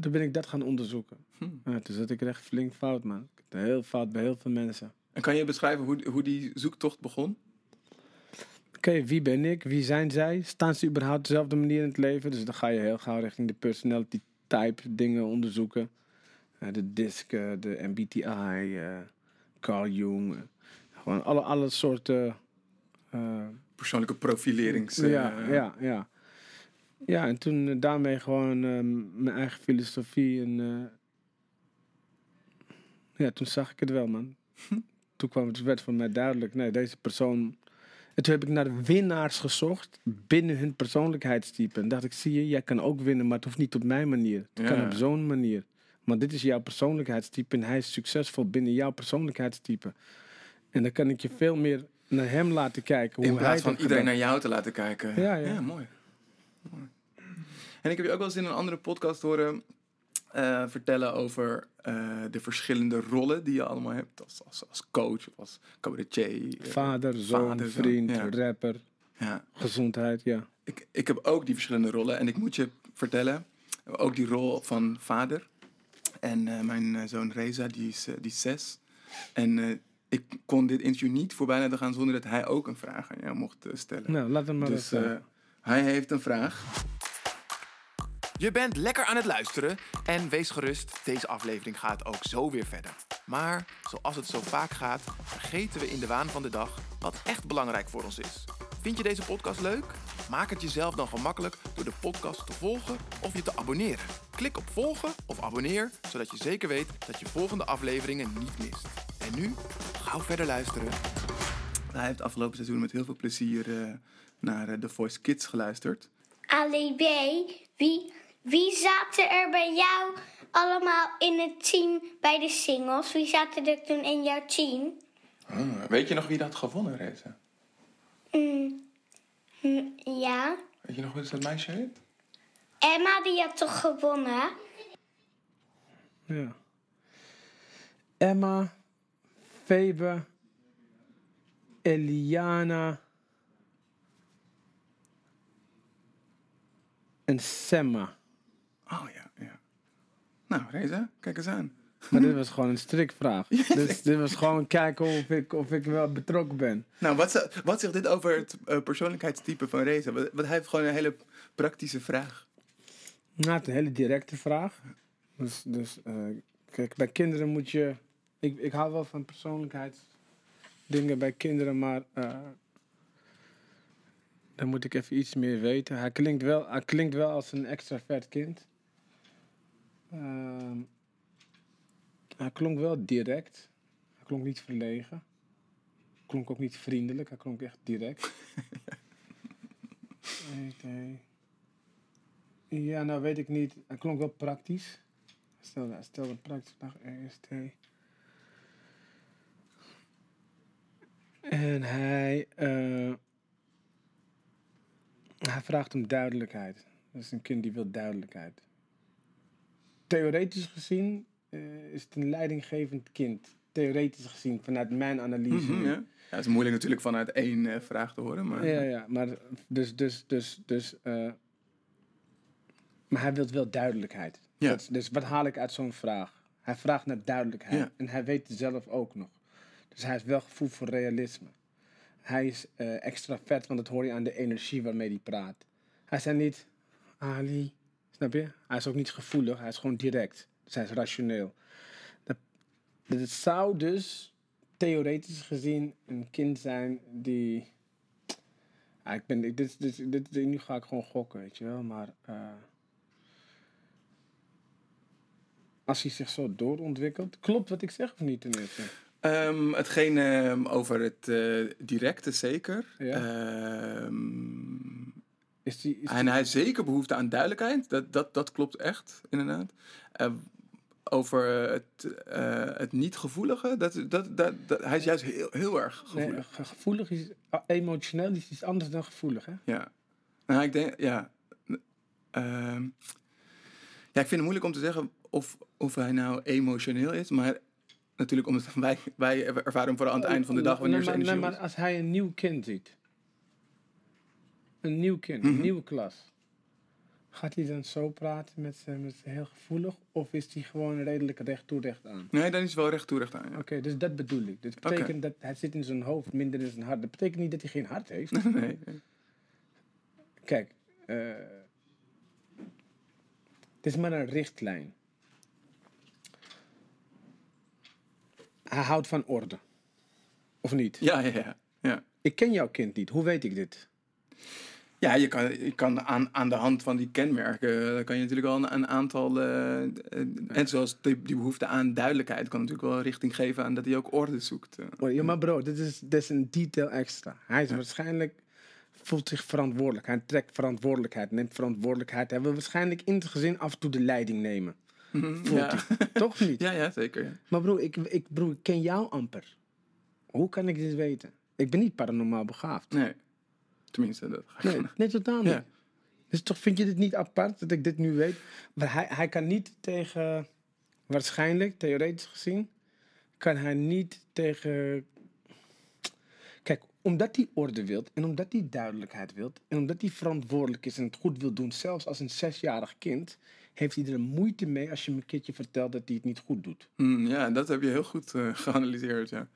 Toen ben ik dat gaan onderzoeken.
Hm.
Ja, toen zat ik echt flink fout, man. Heel fout bij heel veel mensen.
En kan je beschrijven hoe, hoe die zoektocht begon?
Oké, wie ben ik? Wie zijn zij? Staan ze überhaupt dezelfde manier in het leven? Dus dan ga je heel gauw richting de personality type dingen onderzoeken. De DISC, eh, de MBTI, eh, Carl Jung. eh, gewoon alle, alle soorten...
Persoonlijke profilerings...
ja, ja, ja. Ja, en toen eh, daarmee gewoon eh, mijn eigen filosofie en... eh, ja, toen zag ik het wel, man. toen kwam het werd voor mij duidelijk, nee, deze persoon... En toen heb ik naar winnaars gezocht binnen hun persoonlijkheidstype. En dacht ik, zie je, jij kan ook winnen, maar het hoeft niet op mijn manier. Het kan
Ja.
op zo'n manier. Maar dit is jouw persoonlijkheidstype en hij is succesvol binnen jouw persoonlijkheidstype. En dan kan ik je veel meer naar hem laten kijken. Hoe
In plaats van iedereen naar jou te laten kijken.
Ja, ja.
mooi. mooi. En ik heb je ook wel eens in een andere podcast horen eh, vertellen over eh, de verschillende rollen die je allemaal hebt. Als, als, als coach of als cabaretier. eh,
Vader, zoon,
vader,
vriend,
ja.
rapper,
Ja.
gezondheid, ja.
Ik, ik heb ook die verschillende rollen. En ik moet je vertellen, ook die rol van vader. En mijn zoon Reza, die is, die is zes. En ik kon dit interview niet voorbij laten gaan zonder dat hij ook een vraag aan jou mocht stellen.
Nou, laat hem maar
dus
even...
hij heeft een vraag.
Je bent lekker aan het luisteren en wees gerust, deze aflevering gaat ook zo weer verder. Maar zoals het zo vaak gaat, vergeten we in de waan van de dag wat echt belangrijk voor ons is. Vind je deze podcast leuk? Maak het jezelf dan gemakkelijk door de podcast te volgen of je te abonneren. Klik op volgen of abonneer, zodat je zeker weet dat je volgende afleveringen niet mist. En nu, gauw verder luisteren.
Hij heeft afgelopen seizoen met heel veel plezier eh, naar eh, The Voice Kids geluisterd.
Ali B, wie, wie zaten er bij jou allemaal in het team bij de singles? Wie zaten er toen in jouw team?
weet je nog wie dat gewonnen heeft?
Mm, hm, ja.
Weet je nog hoe dat meisje heet?
Emma die had toch gewonnen?
Ja. Emma, Febe, Eliana en Semma.
Oh ja, ja. Nou, Reza, kijk eens aan.
Maar dit was gewoon een strikvraag. Dus dit was gewoon kijken of ik, of ik wel betrokken ben.
Nou, wat, wat zegt dit over het eh, persoonlijkheidstype van Reza? Want want hij heeft gewoon een hele praktische vraag.
Nou, het is een hele directe vraag. Dus, dus eh, kijk, bij kinderen moet je... Ik, ik hou wel van persoonlijkheidsdingen bij kinderen, maar... eh, dan moet ik even iets meer weten. Hij klinkt wel, hij klinkt wel als een extravert kind. Ehm, hij klonk wel direct. Hij klonk niet verlegen. Klonk ook niet vriendelijk. Hij klonk echt direct. Oké. Ja, nou weet ik niet. Hij klonk wel praktisch. Stel, hij stelde een praktische vraag. EST. En hij, eh, hij vraagt om duidelijkheid. Dat is een kind die wil duidelijkheid. theoretisch gezien eh, is het een leidinggevend kind. Theoretisch gezien, vanuit mijn analyse.
Mhm, ja. ja, het is moeilijk natuurlijk vanuit één eh, vraag te horen, maar...
Ja, ja, maar dus, dus, dus, dus, eh, maar hij wil wel duidelijkheid.
Ja.
Dat dus wat haal ik uit zo'n vraag? Hij vraagt naar duidelijkheid.
Ja.
En hij weet het zelf ook nog. Dus hij heeft wel gevoel voor realisme. Hij is eh extravert, want dat hoor je aan de energie waarmee hij praat. Hij zei niet, Ali, snap je? Hij is ook niet gevoelig, hij is gewoon direct. Dus hij is rationeel. Dat, zou dus theoretisch gezien een kind zijn die. Ik ben, dit, dit, dit, nu ga ik gewoon gokken, weet je wel, maar. eh, als hij zich zo doorontwikkelt, klopt wat ik zeg of niet ten?
Ehm, hetgeen ehm, over het eh, directe zeker.
Ja.
Ehm,
Is die, is
en hij heeft zeker behoefte aan duidelijkheid. Dat, dat, dat klopt echt, inderdaad. Over eh, het, eh, het niet-gevoelige, dat, dat, dat, dat, hij is juist heel, heel erg gevoelig.
ge- gevoelig is, ah, emotioneel is iets anders dan gevoelig, hè?
Ja. Nou, ik denk, ja. Ja, ik vind het moeilijk om te zeggen of, of hij nou emotioneel is, maar natuurlijk omdat wij, wij ervaren hem vooral aan het eind van de dag wanneer
nee,
ze
maar, nee, maar als hij een nieuw kind ziet, een nieuw kind,
Mhm.
een nieuwe klas, gaat hij dan zo praten met ze, met heel gevoelig of is hij gewoon redelijk recht toe recht aan?
Nee, dan is het wel recht toe recht aan. Ja.
Oké, dus dat bedoel ik. Dus dat
Oké.
betekent dat hij zit in zijn hoofd, minder in zijn hart. Dat betekent niet dat hij geen hart heeft.
Nee, nee.
Kijk, eh, het is maar een richtlijn. Hij houdt van orde. Of niet?
Ja, ja, ja. ja.
Ik ken jouw kind niet. Hoe weet ik dit?
Ja, je kan, je kan aan, aan de hand van die kenmerken, eh, kan je natuurlijk wel een, een aantal, eh, eh, en zoals die, die behoefte aan duidelijkheid, kan natuurlijk wel richting geven aan dat hij ook orde zoekt. eh.
Oh, ja, maar bro, dit is, dit is een detail extra. Hij is waarschijnlijk voelt zich verantwoordelijk. Hij trekt verantwoordelijkheid, neemt verantwoordelijkheid. Hij wil waarschijnlijk in het gezin af en toe de leiding nemen. Voelt
Ja.
hij. Toch niet?
ja, ja, zeker. Ja.
Maar bro ik, ik, bro, ik ken jou amper. Hoe kan ik dit weten? Ik ben niet paranormaal begaafd.
Nee, tenminste, dat ga ik
Nee, nee totaal niet.
Ja.
Dus toch vind je dit niet apart dat ik dit nu weet? Maar hij, hij kan niet tegen, waarschijnlijk, theoretisch gezien, kan hij niet tegen. Kijk, omdat hij orde wilt en omdat hij duidelijkheid wilt en omdat hij verantwoordelijk is en het goed wil doen, zelfs als een zesjarig kind, heeft hij er moeite mee als je hem een keertje vertelt dat hij het niet goed doet.
Mm, ja, dat heb je heel goed eh, geanalyseerd, ja.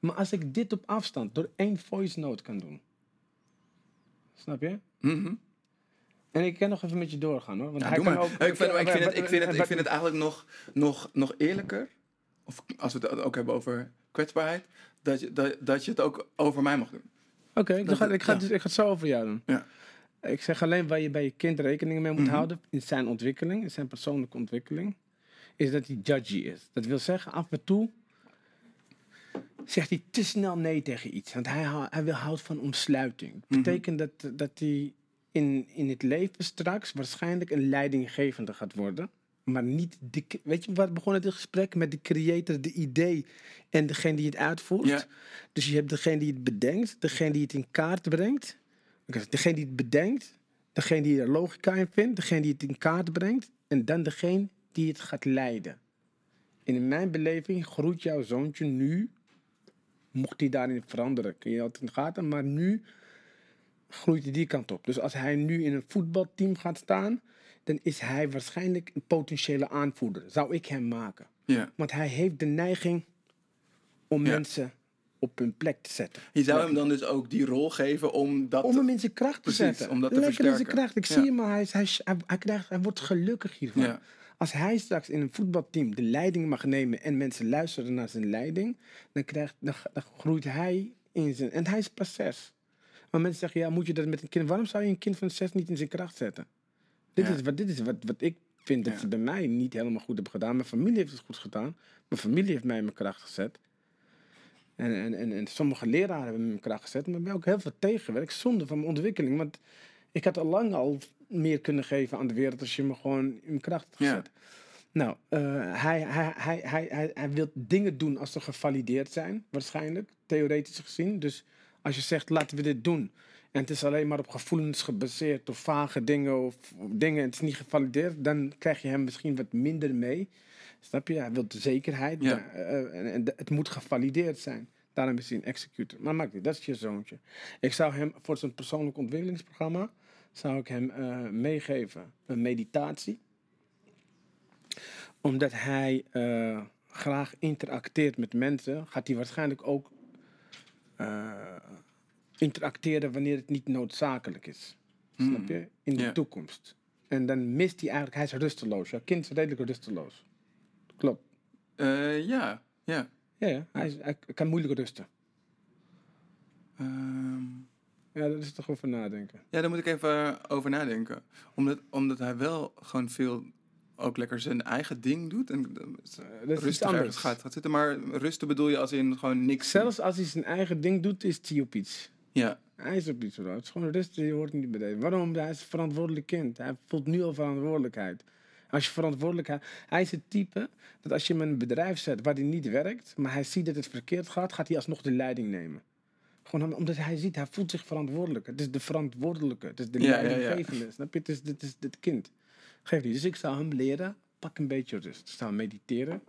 Maar als ik dit op afstand door één voice note kan doen, snap je?
Mhm.
En ik kan nog even met je doorgaan hoor. Want
Ja,
hij
doe
kan
maar.
ook-
ik, vind, ik, vind het, ik, vind het, ik vind het eigenlijk nog, nog, nog eerlijker, of als we het ook hebben over kwetsbaarheid, dat je, dat, dat je het ook over mij mag doen.
Oké,
Dat-
ga, ik, ga,
ja.
dus- ik ga het zo over jou doen.
Ja.
Ik zeg alleen waar je bij je kind rekening mee moet
Mhm.
houden in zijn ontwikkeling, in zijn persoonlijke ontwikkeling, is dat hij judgy is. Dat wil zeggen, af en toe zegt hij te snel nee tegen iets. Want hij, hij wil, houdt van omsluiting. Dat
Mhm.
betekent dat, dat hij in, in het leven straks waarschijnlijk een leidinggevende gaat worden. Maar niet de... Weet je waar begon het gesprek? Met de creator, de idee en degene die het uitvoert.
Ja.
Dus je hebt degene die het bedenkt, degene die het in kaart brengt. Degene die het bedenkt, degene die er logica in vindt, degene die het in kaart brengt. En dan degene die het gaat leiden. En in mijn beleving groeit jouw zoontje nu, mocht hij daarin veranderen, kun je altijd in de gaten, maar nu groeit hij die kant op. Dus als hij nu in een voetbalteam gaat staan, dan is hij waarschijnlijk een potentiële aanvoerder. Zou ik hem maken.
Ja.
Want hij heeft de neiging om
Ja.
mensen op hun plek te zetten.
Je zou hem dan dus ook die rol geven om dat...
Om hem in zijn kracht te
Precies,
zetten.
om dat te
Lekker in zijn
versterken.
kracht. Ik
Ja.
zie hem, maar hij, hij, hij, krijgt, hij wordt gelukkig hiervan.
Ja.
Als hij straks in een voetbalteam de leiding mag nemen en mensen luisteren naar zijn leiding, dan, krijgt, dan, dan groeit hij in zijn. En hij is pas zes. Maar mensen zeggen, ja, moet je dat met een kind. Waarom zou je een kind van zes niet in zijn kracht zetten? Dit
Ja.
is, wat, dit is wat, wat ik vind dat ze bij mij niet helemaal goed hebben gedaan. Mijn familie heeft het goed gedaan. Mijn familie heeft mij in mijn kracht gezet. En, en, en, en sommige leraren hebben me in mijn kracht gezet. Maar ik ben ook heel veel tegengewerkt. Zonde van mijn ontwikkeling. Want ik had al lang al meer kunnen geven aan de wereld als je me gewoon in kracht had
Ja.
gezet. Nou, eh, hij, hij, hij, hij, hij, hij wil dingen doen als ze gevalideerd zijn, waarschijnlijk, theoretisch gezien. Dus als je zegt, laten we dit doen. en het is alleen maar op gevoelens gebaseerd of vage dingen of dingen en het is niet gevalideerd, dan krijg je hem misschien wat minder mee. Snap je? Hij wil de zekerheid
Ja.
maar, eh, en, het moet gevalideerd zijn. Daarom is hij een executor. Maar maakt niet, dat is je zoontje. Ik zou hem voor zijn persoonlijk ontwikkelingsprogramma zou ik hem eh, meegeven een meditatie. Omdat hij eh, graag interacteert met mensen, gaat hij waarschijnlijk ook eh, interacteren wanneer het niet noodzakelijk is. Snap je? In de toekomst. En dan mist hij eigenlijk, hij is rusteloos. Ja, kind is redelijk rusteloos. Klopt.
Eh, ja, ja.
Ja, ja. Hij, is, hij kan moeilijk rusten.
Ehm,
Ja, daar is toch over nadenken.
ja, daar moet ik even over nadenken. Omdat, omdat hij wel gewoon veel ook lekker zijn eigen ding doet. En eh,
dat is iets
rustig ergens gaat, gaat zitten. Maar rusten bedoel je als in gewoon niks.
Zelfs als hij zijn eigen ding doet, is hij op iets.
Ja,
Hij is op iets. hoor. Het is gewoon rustig, je hoort niet bij deze. Waarom? Hij is een verantwoordelijk kind. Hij voelt nu al verantwoordelijkheid. Als je verantwoordelijkheid... Hij is het type dat als je hem in een bedrijf zet waar hij niet werkt, maar hij ziet dat het verkeerd gaat, gaat hij alsnog de leiding nemen. Gewoon omdat hij ziet, hij voelt zich verantwoordelijk. Het is de verantwoordelijke. Het is de
Ja,
leidinggevende. Snap je? Het is, het is het kind. Geef niet. Dus ik zou hem leren, pak een beetje rust. Hem mediteren.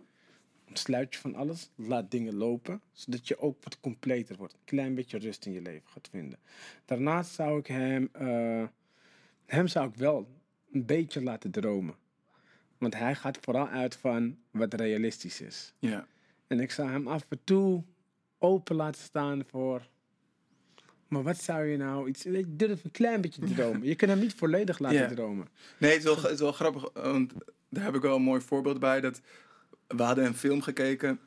Ontsluit je van alles. Laat dingen lopen. Zodat je ook wat completer wordt. Een klein beetje rust in je leven gaat vinden. Daarnaast zou ik hem... eh, hem zou ik wel een beetje laten dromen. Want hij gaat vooral uit van wat realistisch is.
ja.
En ik zou hem af en toe open laten staan voor. Maar wat zou je nou iets. Durf een klein beetje te dromen. Je kunt hem niet volledig laten
Ja.
dromen.
Nee, het is, wel, het is wel grappig, want daar heb ik wel een mooi voorbeeld bij. Dat we hadden een film gekeken,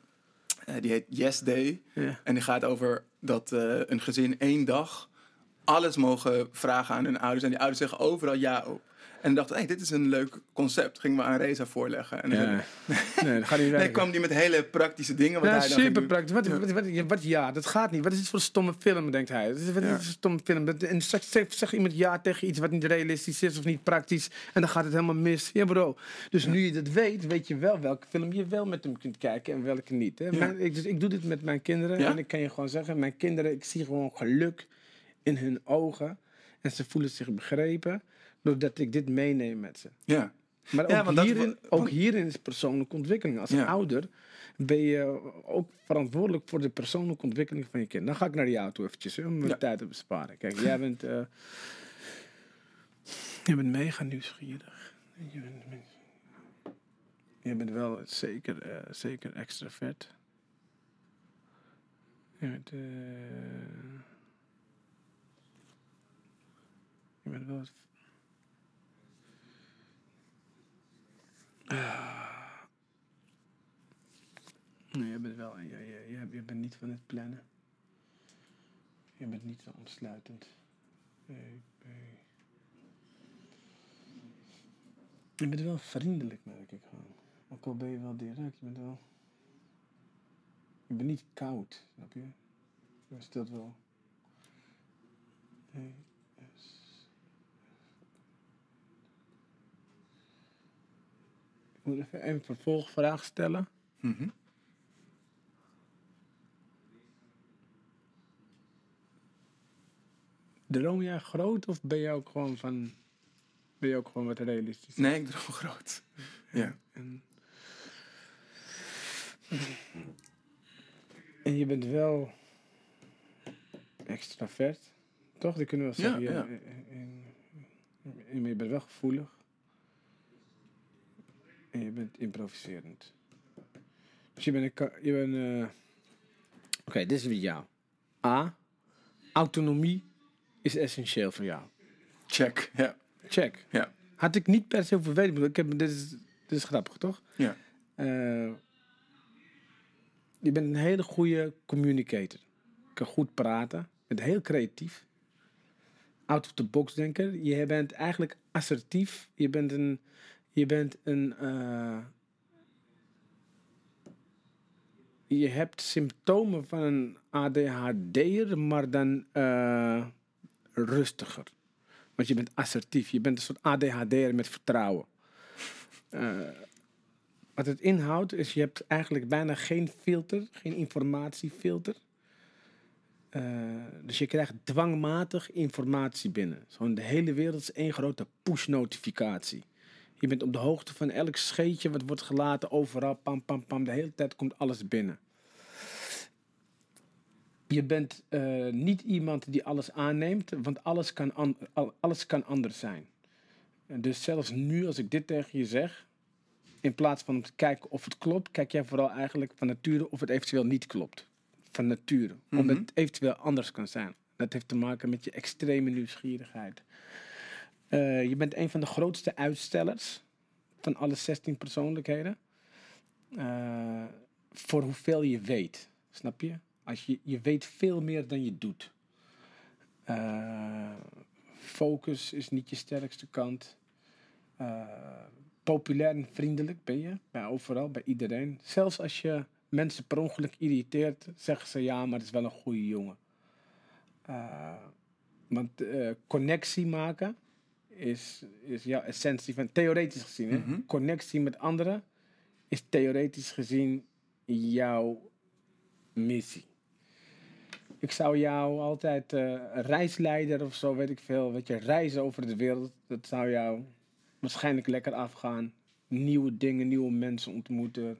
eh, die heet Yes Day.
Ja.
En die gaat over dat eh, een gezin één dag alles mogen vragen aan hun ouders. En die ouders zeggen overal ja op. En dachten, hey, dit is een leuk concept. Gingen we aan Reza voorleggen. En dan
Ja. Nee, dat gaat niet
nee, kwam die met hele praktische dingen. Wat
Ja,
hij
super praktisch. Wat, wat, wat, wat, ja, dat gaat niet. Wat is dit voor een stomme film, denkt hij. Wat is,
Ja.
dit voor een stomme film? En zeg, zeg, zeg iemand ja tegen iets wat niet realistisch is of niet praktisch. En dan gaat het helemaal mis. Ja, bro. Dus nu je dat weet, weet je wel welke film je wel met hem kunt kijken en welke niet. Hè? Mijn- ik, dus ik doe dit met mijn kinderen. En ik kan je gewoon zeggen, mijn kinderen, ik zie gewoon geluk in hun ogen. En ze voelen zich begrepen doordat ik dit meeneem met ze.
Ja.
Maar
Ja,
ook,
dat-
hierin,
want-
ook hierin is persoonlijke ontwikkeling. Als
Ja.
ouder ben je ook verantwoordelijk voor de persoonlijke ontwikkeling van je kind. Dan ga ik naar jou toe eventjes, hè, om mijn
Ja.
tijd te besparen. Kijk, jij bent, eh, jij bent mega nieuwsgierig. Je bent, je bent wel zeker, eh, zeker extravert. Je bent, eh, je bent wel Nee, je bent wel. Je, je, je bent niet van het plannen. Je bent niet zo ontsluitend. Nee, nee. Je bent wel vriendelijk, merk ik gewoon. Ook al ben je wel direct, je bent wel. Je bent niet koud, snap je? Je stelt wel. Nee, yes. Ik moet even een vervolgvraag stellen.
Mhm.
Droom jij groot of ben je ook gewoon van. Ben je ook gewoon wat realistisch?
Nee, ik droom groot. Ja.
En, en je bent wel extravert, toch? Dat kunnen we wel zeggen.
ja.
En- en- maar je bent wel gevoelig. En je bent improviserend. Dus je bent een... Je bent, eh, Oké, dit is weer jou. A. Autonomie is essentieel voor jou.
Check. Ja.
Check.
Ja.
Had ik niet per se hoeven weten. Ik heb, dit, is, dit is grappig, toch?
Ja.
Eh, je bent een hele goede communicator. Je kan goed praten. Je bent heel creatief. Out of the box denker. Je bent eigenlijk assertief. Je bent een... Je bent een... eh, je hebt symptomen van een ADHD'er, maar dan eh, rustiger. Want je bent assertief. Je bent een soort ADHD'er met vertrouwen. Eh, wat het inhoudt is, je hebt eigenlijk bijna geen filter, geen informatiefilter. Eh, dus je krijgt dwangmatig informatie binnen. Zo'n de hele wereld is één grote push-notificatie. Je bent op de hoogte van elk scheetje wat wordt gelaten, overal, pam, pam, pam. De hele tijd komt alles binnen. Je bent eh, niet iemand die alles aanneemt, want alles kan, an- al- alles kan anders zijn. En Dus zelfs nu, als ik dit tegen je zeg, in plaats van om te kijken of het klopt, kijk jij vooral eigenlijk van nature of het eventueel niet klopt. Van nature. Omdat het eventueel anders kan zijn. Dat heeft te maken met je extreme nieuwsgierigheid. Eh, je bent een van de grootste uitstellers van alle 16 persoonlijkheden. Eh, voor hoeveel je weet. Snap je? Als je, je weet veel meer dan je doet. Eh, focus is niet je sterkste kant. Populair en vriendelijk ben je. Bij overal, bij iedereen. Zelfs als je mensen per ongeluk irriteert, zeggen ze ja, maar het is wel een goede jongen. Want connectie maken is, is jouw essentie van theoretisch gezien. Hè?
Mhm.
Connectie met anderen is theoretisch gezien jouw missie. Ik zou jou altijd eh, reisleider of zo, weet ik veel, weet je, reizen over de wereld. Dat zou jou waarschijnlijk lekker afgaan. Nieuwe dingen, nieuwe mensen ontmoeten,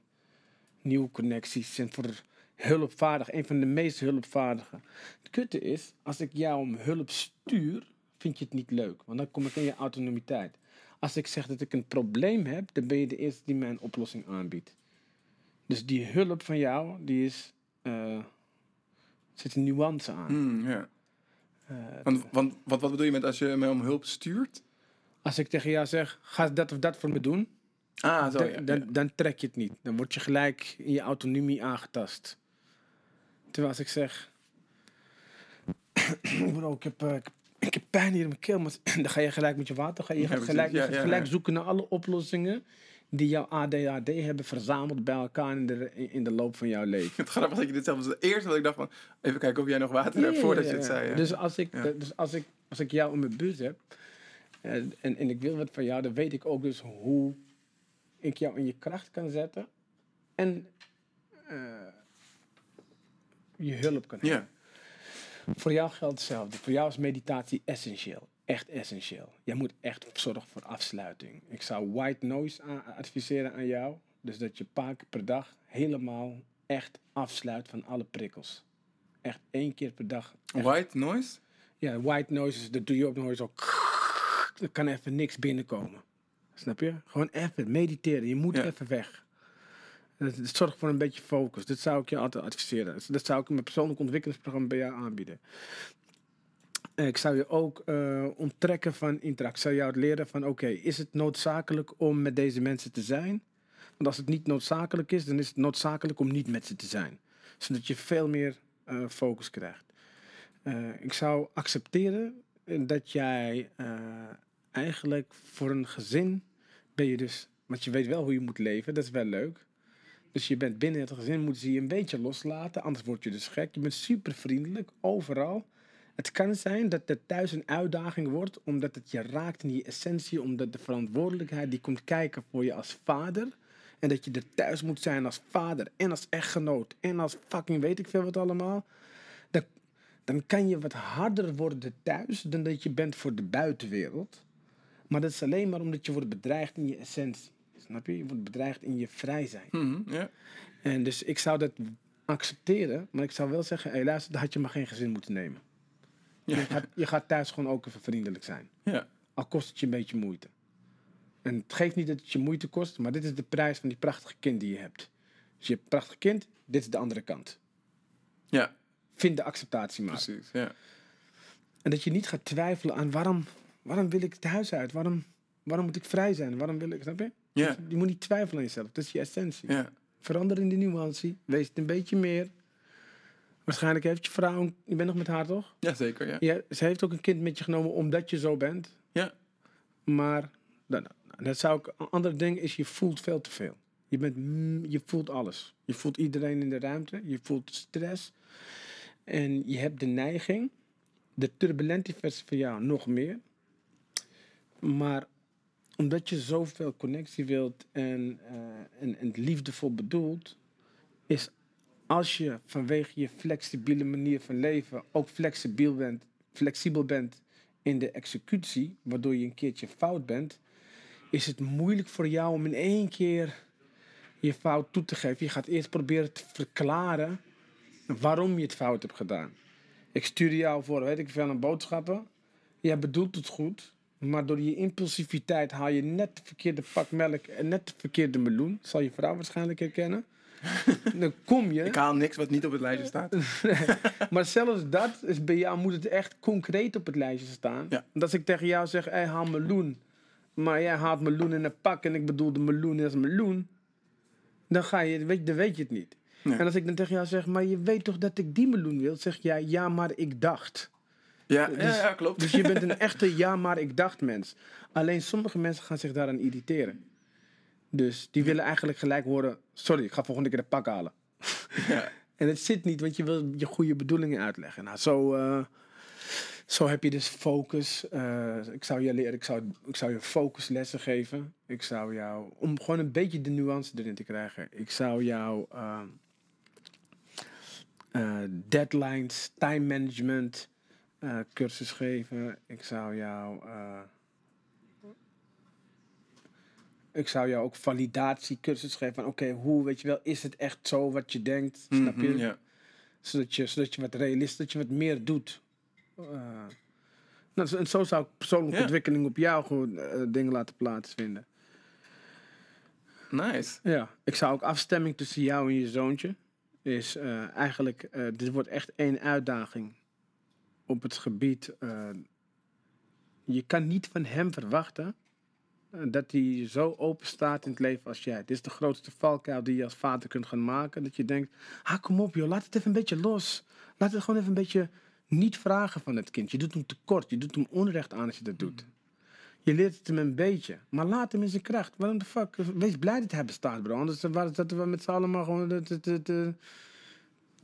nieuwe connecties. En voor hulpvaardig, een van de meest hulpvaardige. Het kutte is, als ik jou om hulp stuur, vind je het niet leuk. Want dan kom ik in je autonomiteit. Als ik zeg dat ik een probleem heb, dan ben je de eerste die mij een oplossing aanbiedt. Dus die hulp van jou, die is. eh zit een nuance aan.
Ja.
Eh,
Want, want wat, wat bedoel je met als je mij om hulp stuurt?
als ik tegen jou zeg, ga dat of dat voor me doen,
Ah, zo
dan,
ja.
dan, dan trek je het niet. Dan word je gelijk in je autonomie aangetast. Terwijl als ik zeg, bro, ik heb, eh, ik heb pijn hier in mijn keel, maar dan ga je gelijk met je water, ga je, gaat gelijk,
Ja, ja,
gelijk zoeken naar alle oplossingen die jouw ADHD hebben verzameld bij elkaar in de, in de loop van jouw leven.
Het grappige dat je dit zelf was het eerste wat ik dacht van... Even kijken of jij nog water hebt voordat je het zei.
Dus, als ik, dus als, ik, als ik jou in mijn buurt heb eh, en, en ik wil wat van jou, dan weet ik ook dus hoe ik jou in je kracht kan zetten en eh, je hulp kan hebben. Voor jou geldt hetzelfde. Voor jou is meditatie essentieel. Echt essentieel. Jij moet echt zorgen voor afsluiting. Ik zou white noise adviseren aan jou. Dus dat je een paar keer per dag helemaal echt afsluit van alle prikkels. Echt één keer per dag. echt
White noise?
ja, white noise, is- dat doe je ook nog eens zo. Er kan even niks binnenkomen. Snap je? Gewoon even mediteren. Je moet
Ja.
even weg. Dat zorgt voor een beetje focus. Dat zou ik je altijd adviseren. Dat- Dat zou ik in mijn persoonlijk ontwikkelingsprogramma bij jou aanbieden. En Ik zou je ook eh, onttrekken van interactie. Ik zou jou leren van, oké, is het noodzakelijk om met deze mensen te zijn? Want als het niet noodzakelijk is, dan is het noodzakelijk om niet met ze te zijn. Zodat je veel meer eh, focus krijgt. Eh, ik zou accepteren dat jij eigenlijk voor een gezin ben je dus, want je weet wel hoe je moet leven, dat is wel leuk. Dus je bent binnen het gezin, moeten ze je een beetje loslaten, anders word je dus gek. Je bent super vriendelijk, overal. Het kan zijn dat het thuis een uitdaging wordt, omdat het je raakt in je essentie, omdat de verantwoordelijkheid die komt kijken voor je als vader. En dat je er thuis moet zijn als vader en als echtgenoot en als fucking weet ik veel wat allemaal. Dan, dan kan je wat harder worden thuis dan dat je bent voor de buitenwereld. Maar dat is alleen maar omdat je wordt bedreigd in je essentie. Snap je? Je wordt bedreigd in je vrij zijn.
Mhm.
En dus ik zou dat accepteren, maar ik zou wel zeggen, hé luister, dan had je maar geen gezin moeten nemen.
Ja.
Je, gaat, je gaat thuis gewoon ook even vriendelijk zijn.
ja.
Al kost het je een beetje moeite. En het geeft niet dat het je moeite kost, maar dit is de prijs van die prachtige kind die je hebt. Dus je hebt een prachtig kind, dit is de andere kant.
Ja,
Vind de acceptatie maar.
precies. Ja.
En dat je niet gaat twijfelen aan waarom, waarom wil ik het huis uit? Waarom, waarom moet ik vrij zijn? Waarom wil ik, snap je?
Ja.
Je moet niet twijfelen aan jezelf, dat is je essentie.
Ja.
Verander in de nuantie, wees het een beetje meer. Waarschijnlijk heeft je vrouw, een- je bent nog met haar toch?
ja, zeker. Ja.
Ja, ze heeft ook een kind met je genomen omdat je zo bent.
Ja.
Maar dat, dat zou ik. Een ander ding is, je voelt veel te veel. Je, bent, je voelt alles. Je voelt iedereen in de ruimte. Je voelt stress. En je hebt de neiging, de turbulente versie van jou nog meer. Maar omdat je zoveel connectie wilt en, eh, en, liefdevol bedoelt, is als je vanwege je flexibele manier van leven ook flexibel bent, flexibel bent in de executie, waardoor je een keertje fout bent, is het moeilijk voor jou om in één keer je fout toe te geven. Je gaat eerst proberen te verklaren waarom je het fout hebt gedaan. Ik stuurde jou voor, weet ik veel, een boodschappen. Jij bedoelt het goed, maar door je impulsiviteit haal je net de verkeerde pak melk en net de verkeerde meloen. Zal je vrouw waarschijnlijk herkennen. Dan kom je.
Ik haal niks wat niet op het lijstje staat.
Maar zelfs dat is bij jou moet het echt concreet op het lijstje staan.
Ja.
Want als ik tegen jou zeg, hey, haal meloen. Maar jij haalt meloen in een pak en ik bedoel de meloen als meloen. Dan, ga je, weet, dan weet je het niet.
Nee.
En als ik dan tegen jou zeg, maar je weet toch dat ik die meloen wil? Zeg jij, ja, maar ik dacht.
Ja,
Dus-
ja, klopt.
Dus je bent een echte ja, maar ik dacht mens. Alleen sommige mensen gaan zich daaraan irriteren. Dus die willen eigenlijk gelijk horen, sorry, ik ga volgende keer de pak halen.
Ja.
En het zit niet, want je wil je goede bedoelingen uitleggen. Nou, zo, eh, zo heb je dus focus. Eh, ik zou je leren, ik zou, ik zou je focuslessen geven. Ik zou jou, om gewoon een beetje de nuance erin te krijgen. Ik zou jou eh, eh, deadlines, time management eh, cursus geven. Ik zou jou. eh, ik zou jou ook validatiecursus geven van oké, hoe weet je wel, is het echt zo wat je denkt? Snap je?
Mhm, ja.
Zodat je, zodat je wat realistisch, dat je wat meer doet. Eh, nou, zo- en zo zou ik persoonlijke ontwikkeling op jou gewoon dingen laten plaatsvinden.
Nice.
Ja, ik zou ook afstemming tussen jou en je zoontje. Is eigenlijk, dit wordt echt één uitdaging op het gebied. eh, je kan niet van hem verwachten eh, dat hij zo open staat in het leven als jij. Dit is de grootste valkuil die je als vader kunt gaan maken. Dat je denkt, ah kom op joh, laat het even een beetje los. Laat het gewoon even een beetje niet vragen van het kind. Je doet hem tekort, je doet hem onrecht aan als je dat doet. Je leert het hem een beetje. Maar laat hem in zijn kracht. Waarom de fuck? Wees blij dat hij bestaat, bro. Anders waren- zaten we met z'n allen gewoon te, te, te, te-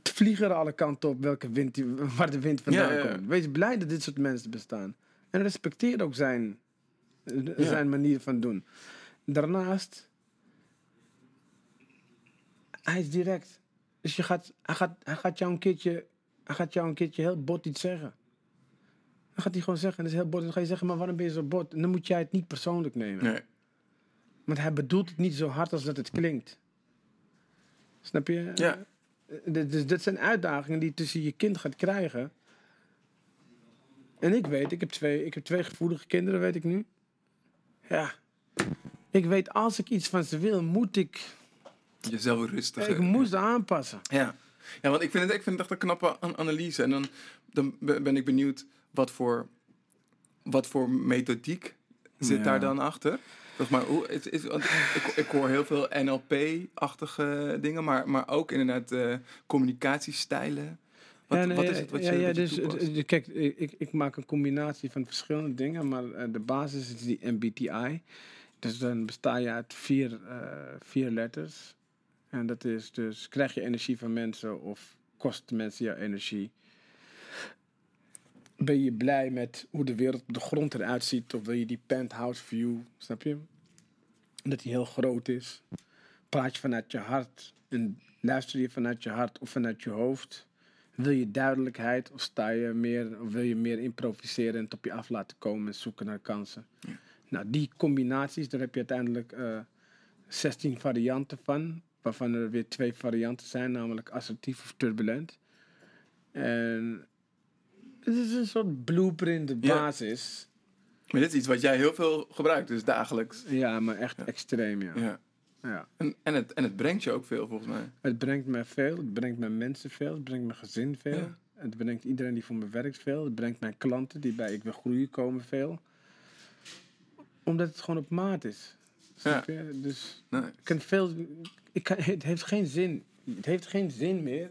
te vliegen er alle kanten op welke wind die, waar de wind vandaan
Ja,
komt. Wees blij dat dit soort mensen bestaan. En respecteer ook zijn, zijn manier van doen. Daarnaast, hij is direct. Dus je gaat, hij, gaat, hij, gaat jou een keertje, hij gaat jou een keertje heel bot iets zeggen. Dan gaat hij gewoon zeggen, dat is heel bot. Dan ga je zeggen, maar waarom ben je zo bot? En dan moet jij het niet persoonlijk nemen.
Nee.
Want hij bedoelt het niet zo hard als dat het klinkt. Snap je?
Ja.
Eh, dit- Dus dat zijn uitdagingen die je tussen je kind gaat krijgen. En ik weet, ik heb twee, ik heb twee gevoelige kinderen, weet ik nu. Ja. Ik weet, als ik iets van ze wil, moet ik...
Jezelf rustig.
Ik moest aanpassen.
Ja. ja, want ik vind het, ik vind het echt een knappe an- analyse. En dan, dan be- ben ik benieuwd wat voor, wat voor methodiek zit
Ja.
daar dan achter. Zeg maar, hoe, is, is, want ik, ik hoor heel veel NLP-achtige dingen, maar, maar ook inderdaad eh, communicatiestijlen. Wat,
Ja, nee,
wat is het wat je,
ja,
je
dus, het- het- Kijk, ik, ik maak een combinatie van verschillende dingen, maar eh, de basis is die MBTI. Dus dan besta je uit vier, eh, vier letters. En dat is dus, krijg je energie van mensen of kost mensen jouw energie? Ben je blij met hoe de wereld op de grond eruit ziet? Of wil je die penthouse view, snap je? Dat die heel groot is. Praat je vanuit je hart en luister je vanuit je hart of vanuit je hoofd? Wil je duidelijkheid of sta je meer, of wil je meer improviseren en het op je af laten komen en zoeken naar kansen? Nou, die combinaties, daar heb je uiteindelijk eh 16 varianten van, waarvan er weer twee varianten zijn, namelijk assertief of turbulent. En het is een soort blueprint, de
Ja.
basis.
Maar dit is iets wat jij heel veel gebruikt, dus dagelijks.
Ja, maar echt extreem, ja.
Ja.
ja.
En, en, het, en het brengt je ook veel, volgens mij.
Het brengt mij veel, het brengt mijn mensen veel, het brengt mijn gezin veel.
Ja.
Het brengt iedereen die voor me werkt veel. Het brengt mijn klanten die bij Ik Wil Groeien komen veel. Omdat het gewoon op maat is. Snap je? Dus
Nee.
ik kan veel, ik kan, het heeft geen zin. Het heeft geen zin meer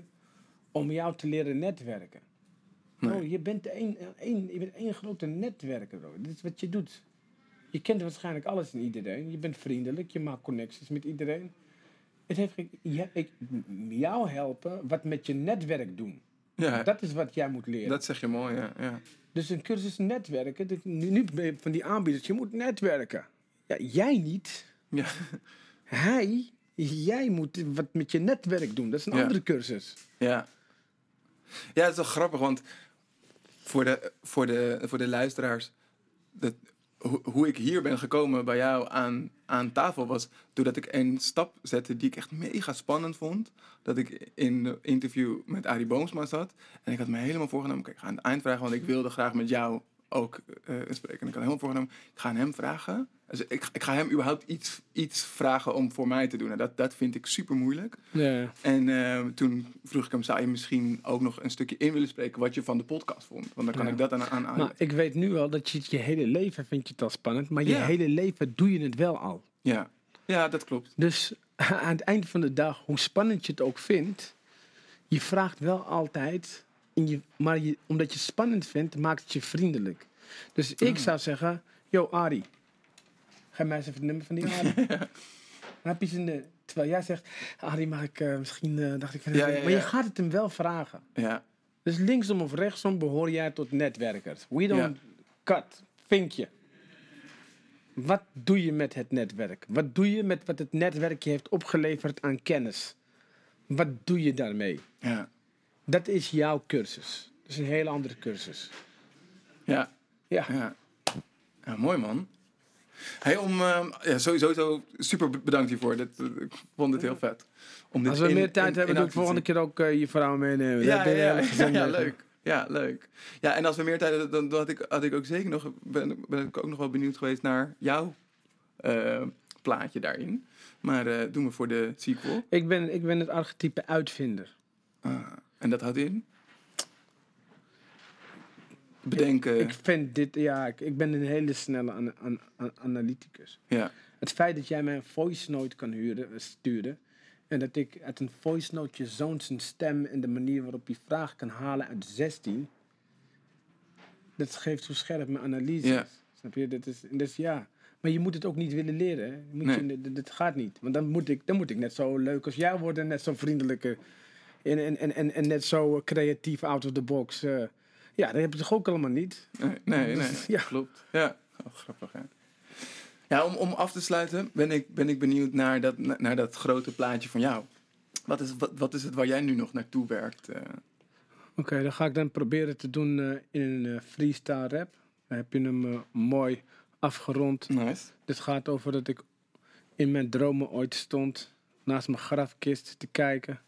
om jou te leren netwerken.
Nee.
Oh, je bent één, één, je bent één grote netwerker, bro. Dit is wat je doet. Je kent waarschijnlijk alles en iedereen. Je bent vriendelijk, je maakt connecties met iedereen. Het heeft ik, jou helpen wat met je netwerk doen.
Ja,
Dat is wat jij moet leren.
dat zeg je mooi, ja. ja.
Dus een cursus netwerken, dit- nu, nu ben je van die aanbieders, je moet netwerken. Ja, jij niet.
Ja,
Hij, Jij moet wat met je netwerk doen. Dat is een
Ja.
andere cursus.
Ja. Ja, het is wel grappig, want voor de, voor de, voor de luisteraars, dat, hoe, ik hier ben gekomen bij jou aan, aan tafel was doordat ik een stap zette die ik echt mega spannend vond. Dat ik in een interview met Arie Boomsma zat en ik had me helemaal voorgenomen, kijk, ik ga aan het eind vragen, want ik wilde graag met jou ook eh, spreken. En ik had helemaal voorgenomen, ik ga aan hem vragen. Dus ik, ik ga hem überhaupt iets, iets vragen om voor mij te doen. En dat, dat vind ik super moeilijk.
Ja.
En eh, toen vroeg ik hem, zou je misschien ook nog een stukje in willen spreken wat je van de podcast vond? Want dan kan
Ja.
ik dat aan aan
Maar ik weet nu al dat je het je hele leven vind je al spannend. Maar je
Ja.
hele leven doe je het wel al.
Ja. ja, dat klopt.
Dus aan het eind van de dag, hoe spannend je het ook vindt, je vraagt wel altijd, in je, maar je, omdat je het spannend vindt, maakt het je vriendelijk. Dus ik zou zeggen, yo Ari, ga mij eens even het nummer van die Ari. Dan heb je eh, terwijl jij zegt, Ari mag ik eh, misschien, eh, dacht ik,
Ja, ja,
maar je gaat het hem wel vragen.
Ja,
Dus linksom of rechtsom behoor jij tot netwerkers. We don't cut, vinkje. Wat doe je met het netwerk? Wat doe je met wat het netwerk je heeft opgeleverd aan kennis? Wat doe je daarmee?
ja,
Dat is jouw cursus. Dat is een hele andere cursus.
ja,
Ja,
ja. Ja, mooi man. Hey, om, eh, ja, sowieso zo super bedankt hiervoor. Dat, eh, ik vond het heel vet. Om dit
als we
in-
meer tijd
in-
hebben, doe ik volgende keer ook eh, je vrouw meenemen.
Ja, ja, ja, leuk. Ja, leuk. Ja, en als we meer tijd hebben, dan, dan had, ik, had ik ook zeker nog, ben, ben ik ook nog wel benieuwd geweest naar jouw eh, plaatje daarin. Maar eh, doen we voor de sequel.
Ik ben, ik ben het archetype uitvinder.
Ah, en dat houdt in? Bedenken.
Ik vind dit, ja, ik, ik ben een hele snelle an- an- an- analyticus.
ja.
Het feit dat jij mij een voice note kan huren, eh, sturen. En dat ik uit een voice note je zoon zijn stem en de manier waarop hij vraag kan halen uit 16. Dat geeft hoe scherp mijn analyse
Ja.
Snap je? Dat is, dat is ja. Maar je moet het ook niet willen leren. Hè? Je moet
Nee.
je, dat, dat gaat niet. Want dan moet, ik, dan moet ik net zo leuk als jij worden. Net zo vriendelijke. En, en, en, net zo creatief out of the box. eh. Ja, dat heb je toch ook allemaal niet?
Nee, nee, nee.
Ja.
Klopt. Ja, oh, grappig hè. Ja, om, om af te sluiten ben ik, ben ik benieuwd naar dat, na- naar dat grote plaatje van jou. Wat is, wat, wat is het waar jij nu nog naartoe werkt? eh?
Oké, dan ga ik dan proberen te doen eh, in een eh, freestyle rap. Dan heb je hem mooi afgerond.
nice.
Dit gaat over dat ik in mijn dromen ooit stond naast mijn grafkist te kijken.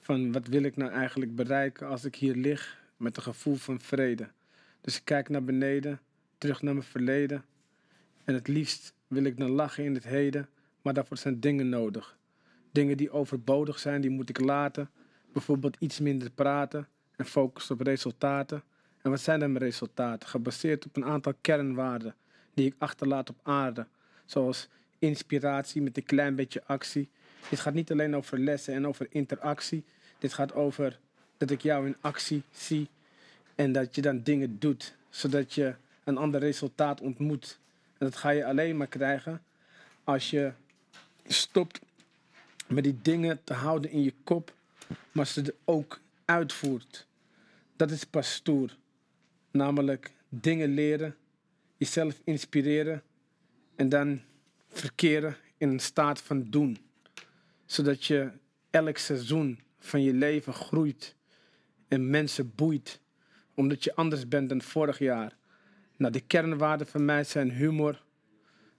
Van wat wil ik nou eigenlijk bereiken als ik hier lig met een gevoel van vrede. Dus ik kijk naar beneden, terug naar mijn verleden. En het liefst wil ik dan lachen in het heden, maar daarvoor zijn dingen nodig. Dingen die overbodig zijn, die moet ik laten. Bijvoorbeeld iets minder praten en focussen op resultaten. En wat zijn dan mijn resultaten? Gebaseerd op een aantal kernwaarden die ik achterlaat op aarde. Zoals inspiratie met een klein beetje actie. Dit gaat niet alleen over lessen en over interactie. Dit gaat over dat ik jou in actie zie en dat je dan dingen doet, zodat je een ander resultaat ontmoet. En dat ga je alleen maar krijgen als je stopt met die dingen te houden in je kop, maar ze ook uitvoert. Dat is pas stoer. Namelijk dingen leren, jezelf inspireren en dan verkeren in een staat van doen. Zodat je elk seizoen van je leven groeit en mensen boeit, omdat je anders bent dan vorig jaar. Nou, de kernwaarden van mij zijn humor,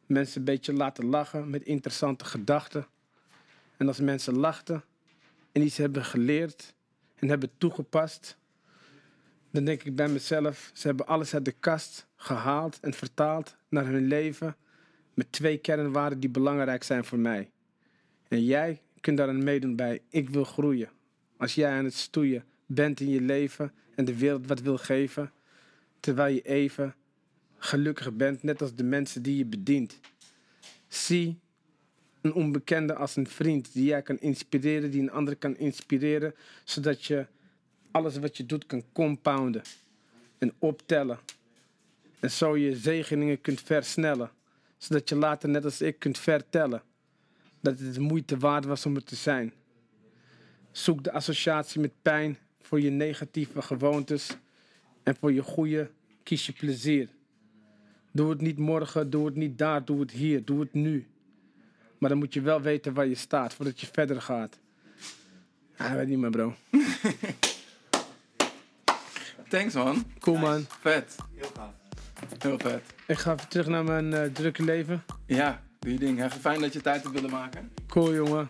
mensen een beetje laten lachen met interessante gedachten. En als mensen lachten en iets hebben geleerd en hebben toegepast, dan denk ik bij mezelf, ze hebben alles uit de kast gehaald en vertaald naar hun leven met twee kernwaarden die belangrijk zijn voor mij. En jij kunt daar aan meedoen bij Ik wil groeien. Als jij aan het stoeien bent in je leven en de wereld wat wil geven, terwijl je even gelukkig bent, net als de mensen die je bedient. Zie een onbekende als een vriend die jij kan inspireren, die een ander kan inspireren, zodat je alles wat je doet kan compounden en optellen. En zo je zegeningen kunt versnellen, zodat je later net als ik kunt vertellen dat het de moeite waard was om er te zijn. Zoek de associatie met pijn voor je negatieve gewoontes en voor je goede kies je plezier. Doe het niet morgen, doe het niet daar, doe het hier, doe het nu. Maar dan moet je wel weten waar je staat voordat je verder gaat. Ja, weet niet meer, bro.
Thanks man.
Cool, man.
Vet.
Heel gaaf.
Heel vet.
Ik ga even terug naar mijn eh, drukke leven.
Ja, doe je ding. hè. Fijn dat je tijd hebt willen maken.
Cool, jongen.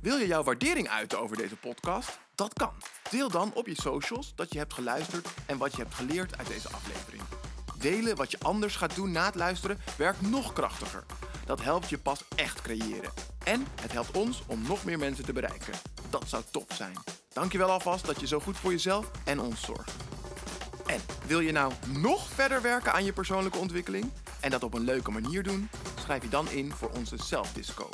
Wil je jouw waardering uiten over deze podcast? Dat kan. Deel dan op je socials dat je hebt geluisterd en wat je hebt geleerd uit deze aflevering. Delen wat je anders gaat doen na het luisteren werkt nog krachtiger. Dat helpt je pas echt creëren. En het helpt ons om nog meer mensen te bereiken. Dat zou top zijn. Dankjewel alvast dat je zo goed voor jezelf en ons zorgt. En wil je nou nog verder werken aan je persoonlijke ontwikkeling en dat op een leuke manier doen? Schrijf je dan in voor onze Self-Disco.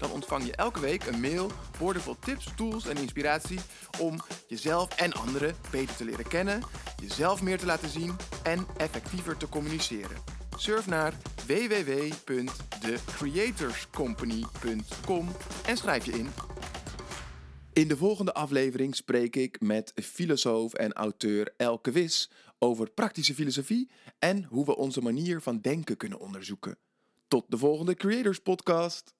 Dan ontvang je elke week een mail boordevol tips, tools en inspiratie om jezelf en anderen beter te leren kennen, jezelf meer te laten zien en effectiever te communiceren. Surf naar www.thecreatorscompany.com en schrijf je in. In de volgende aflevering spreek ik met filosoof en auteur Elke Wis over praktische filosofie en hoe we onze manier van denken kunnen onderzoeken. Tot de volgende Creators Podcast.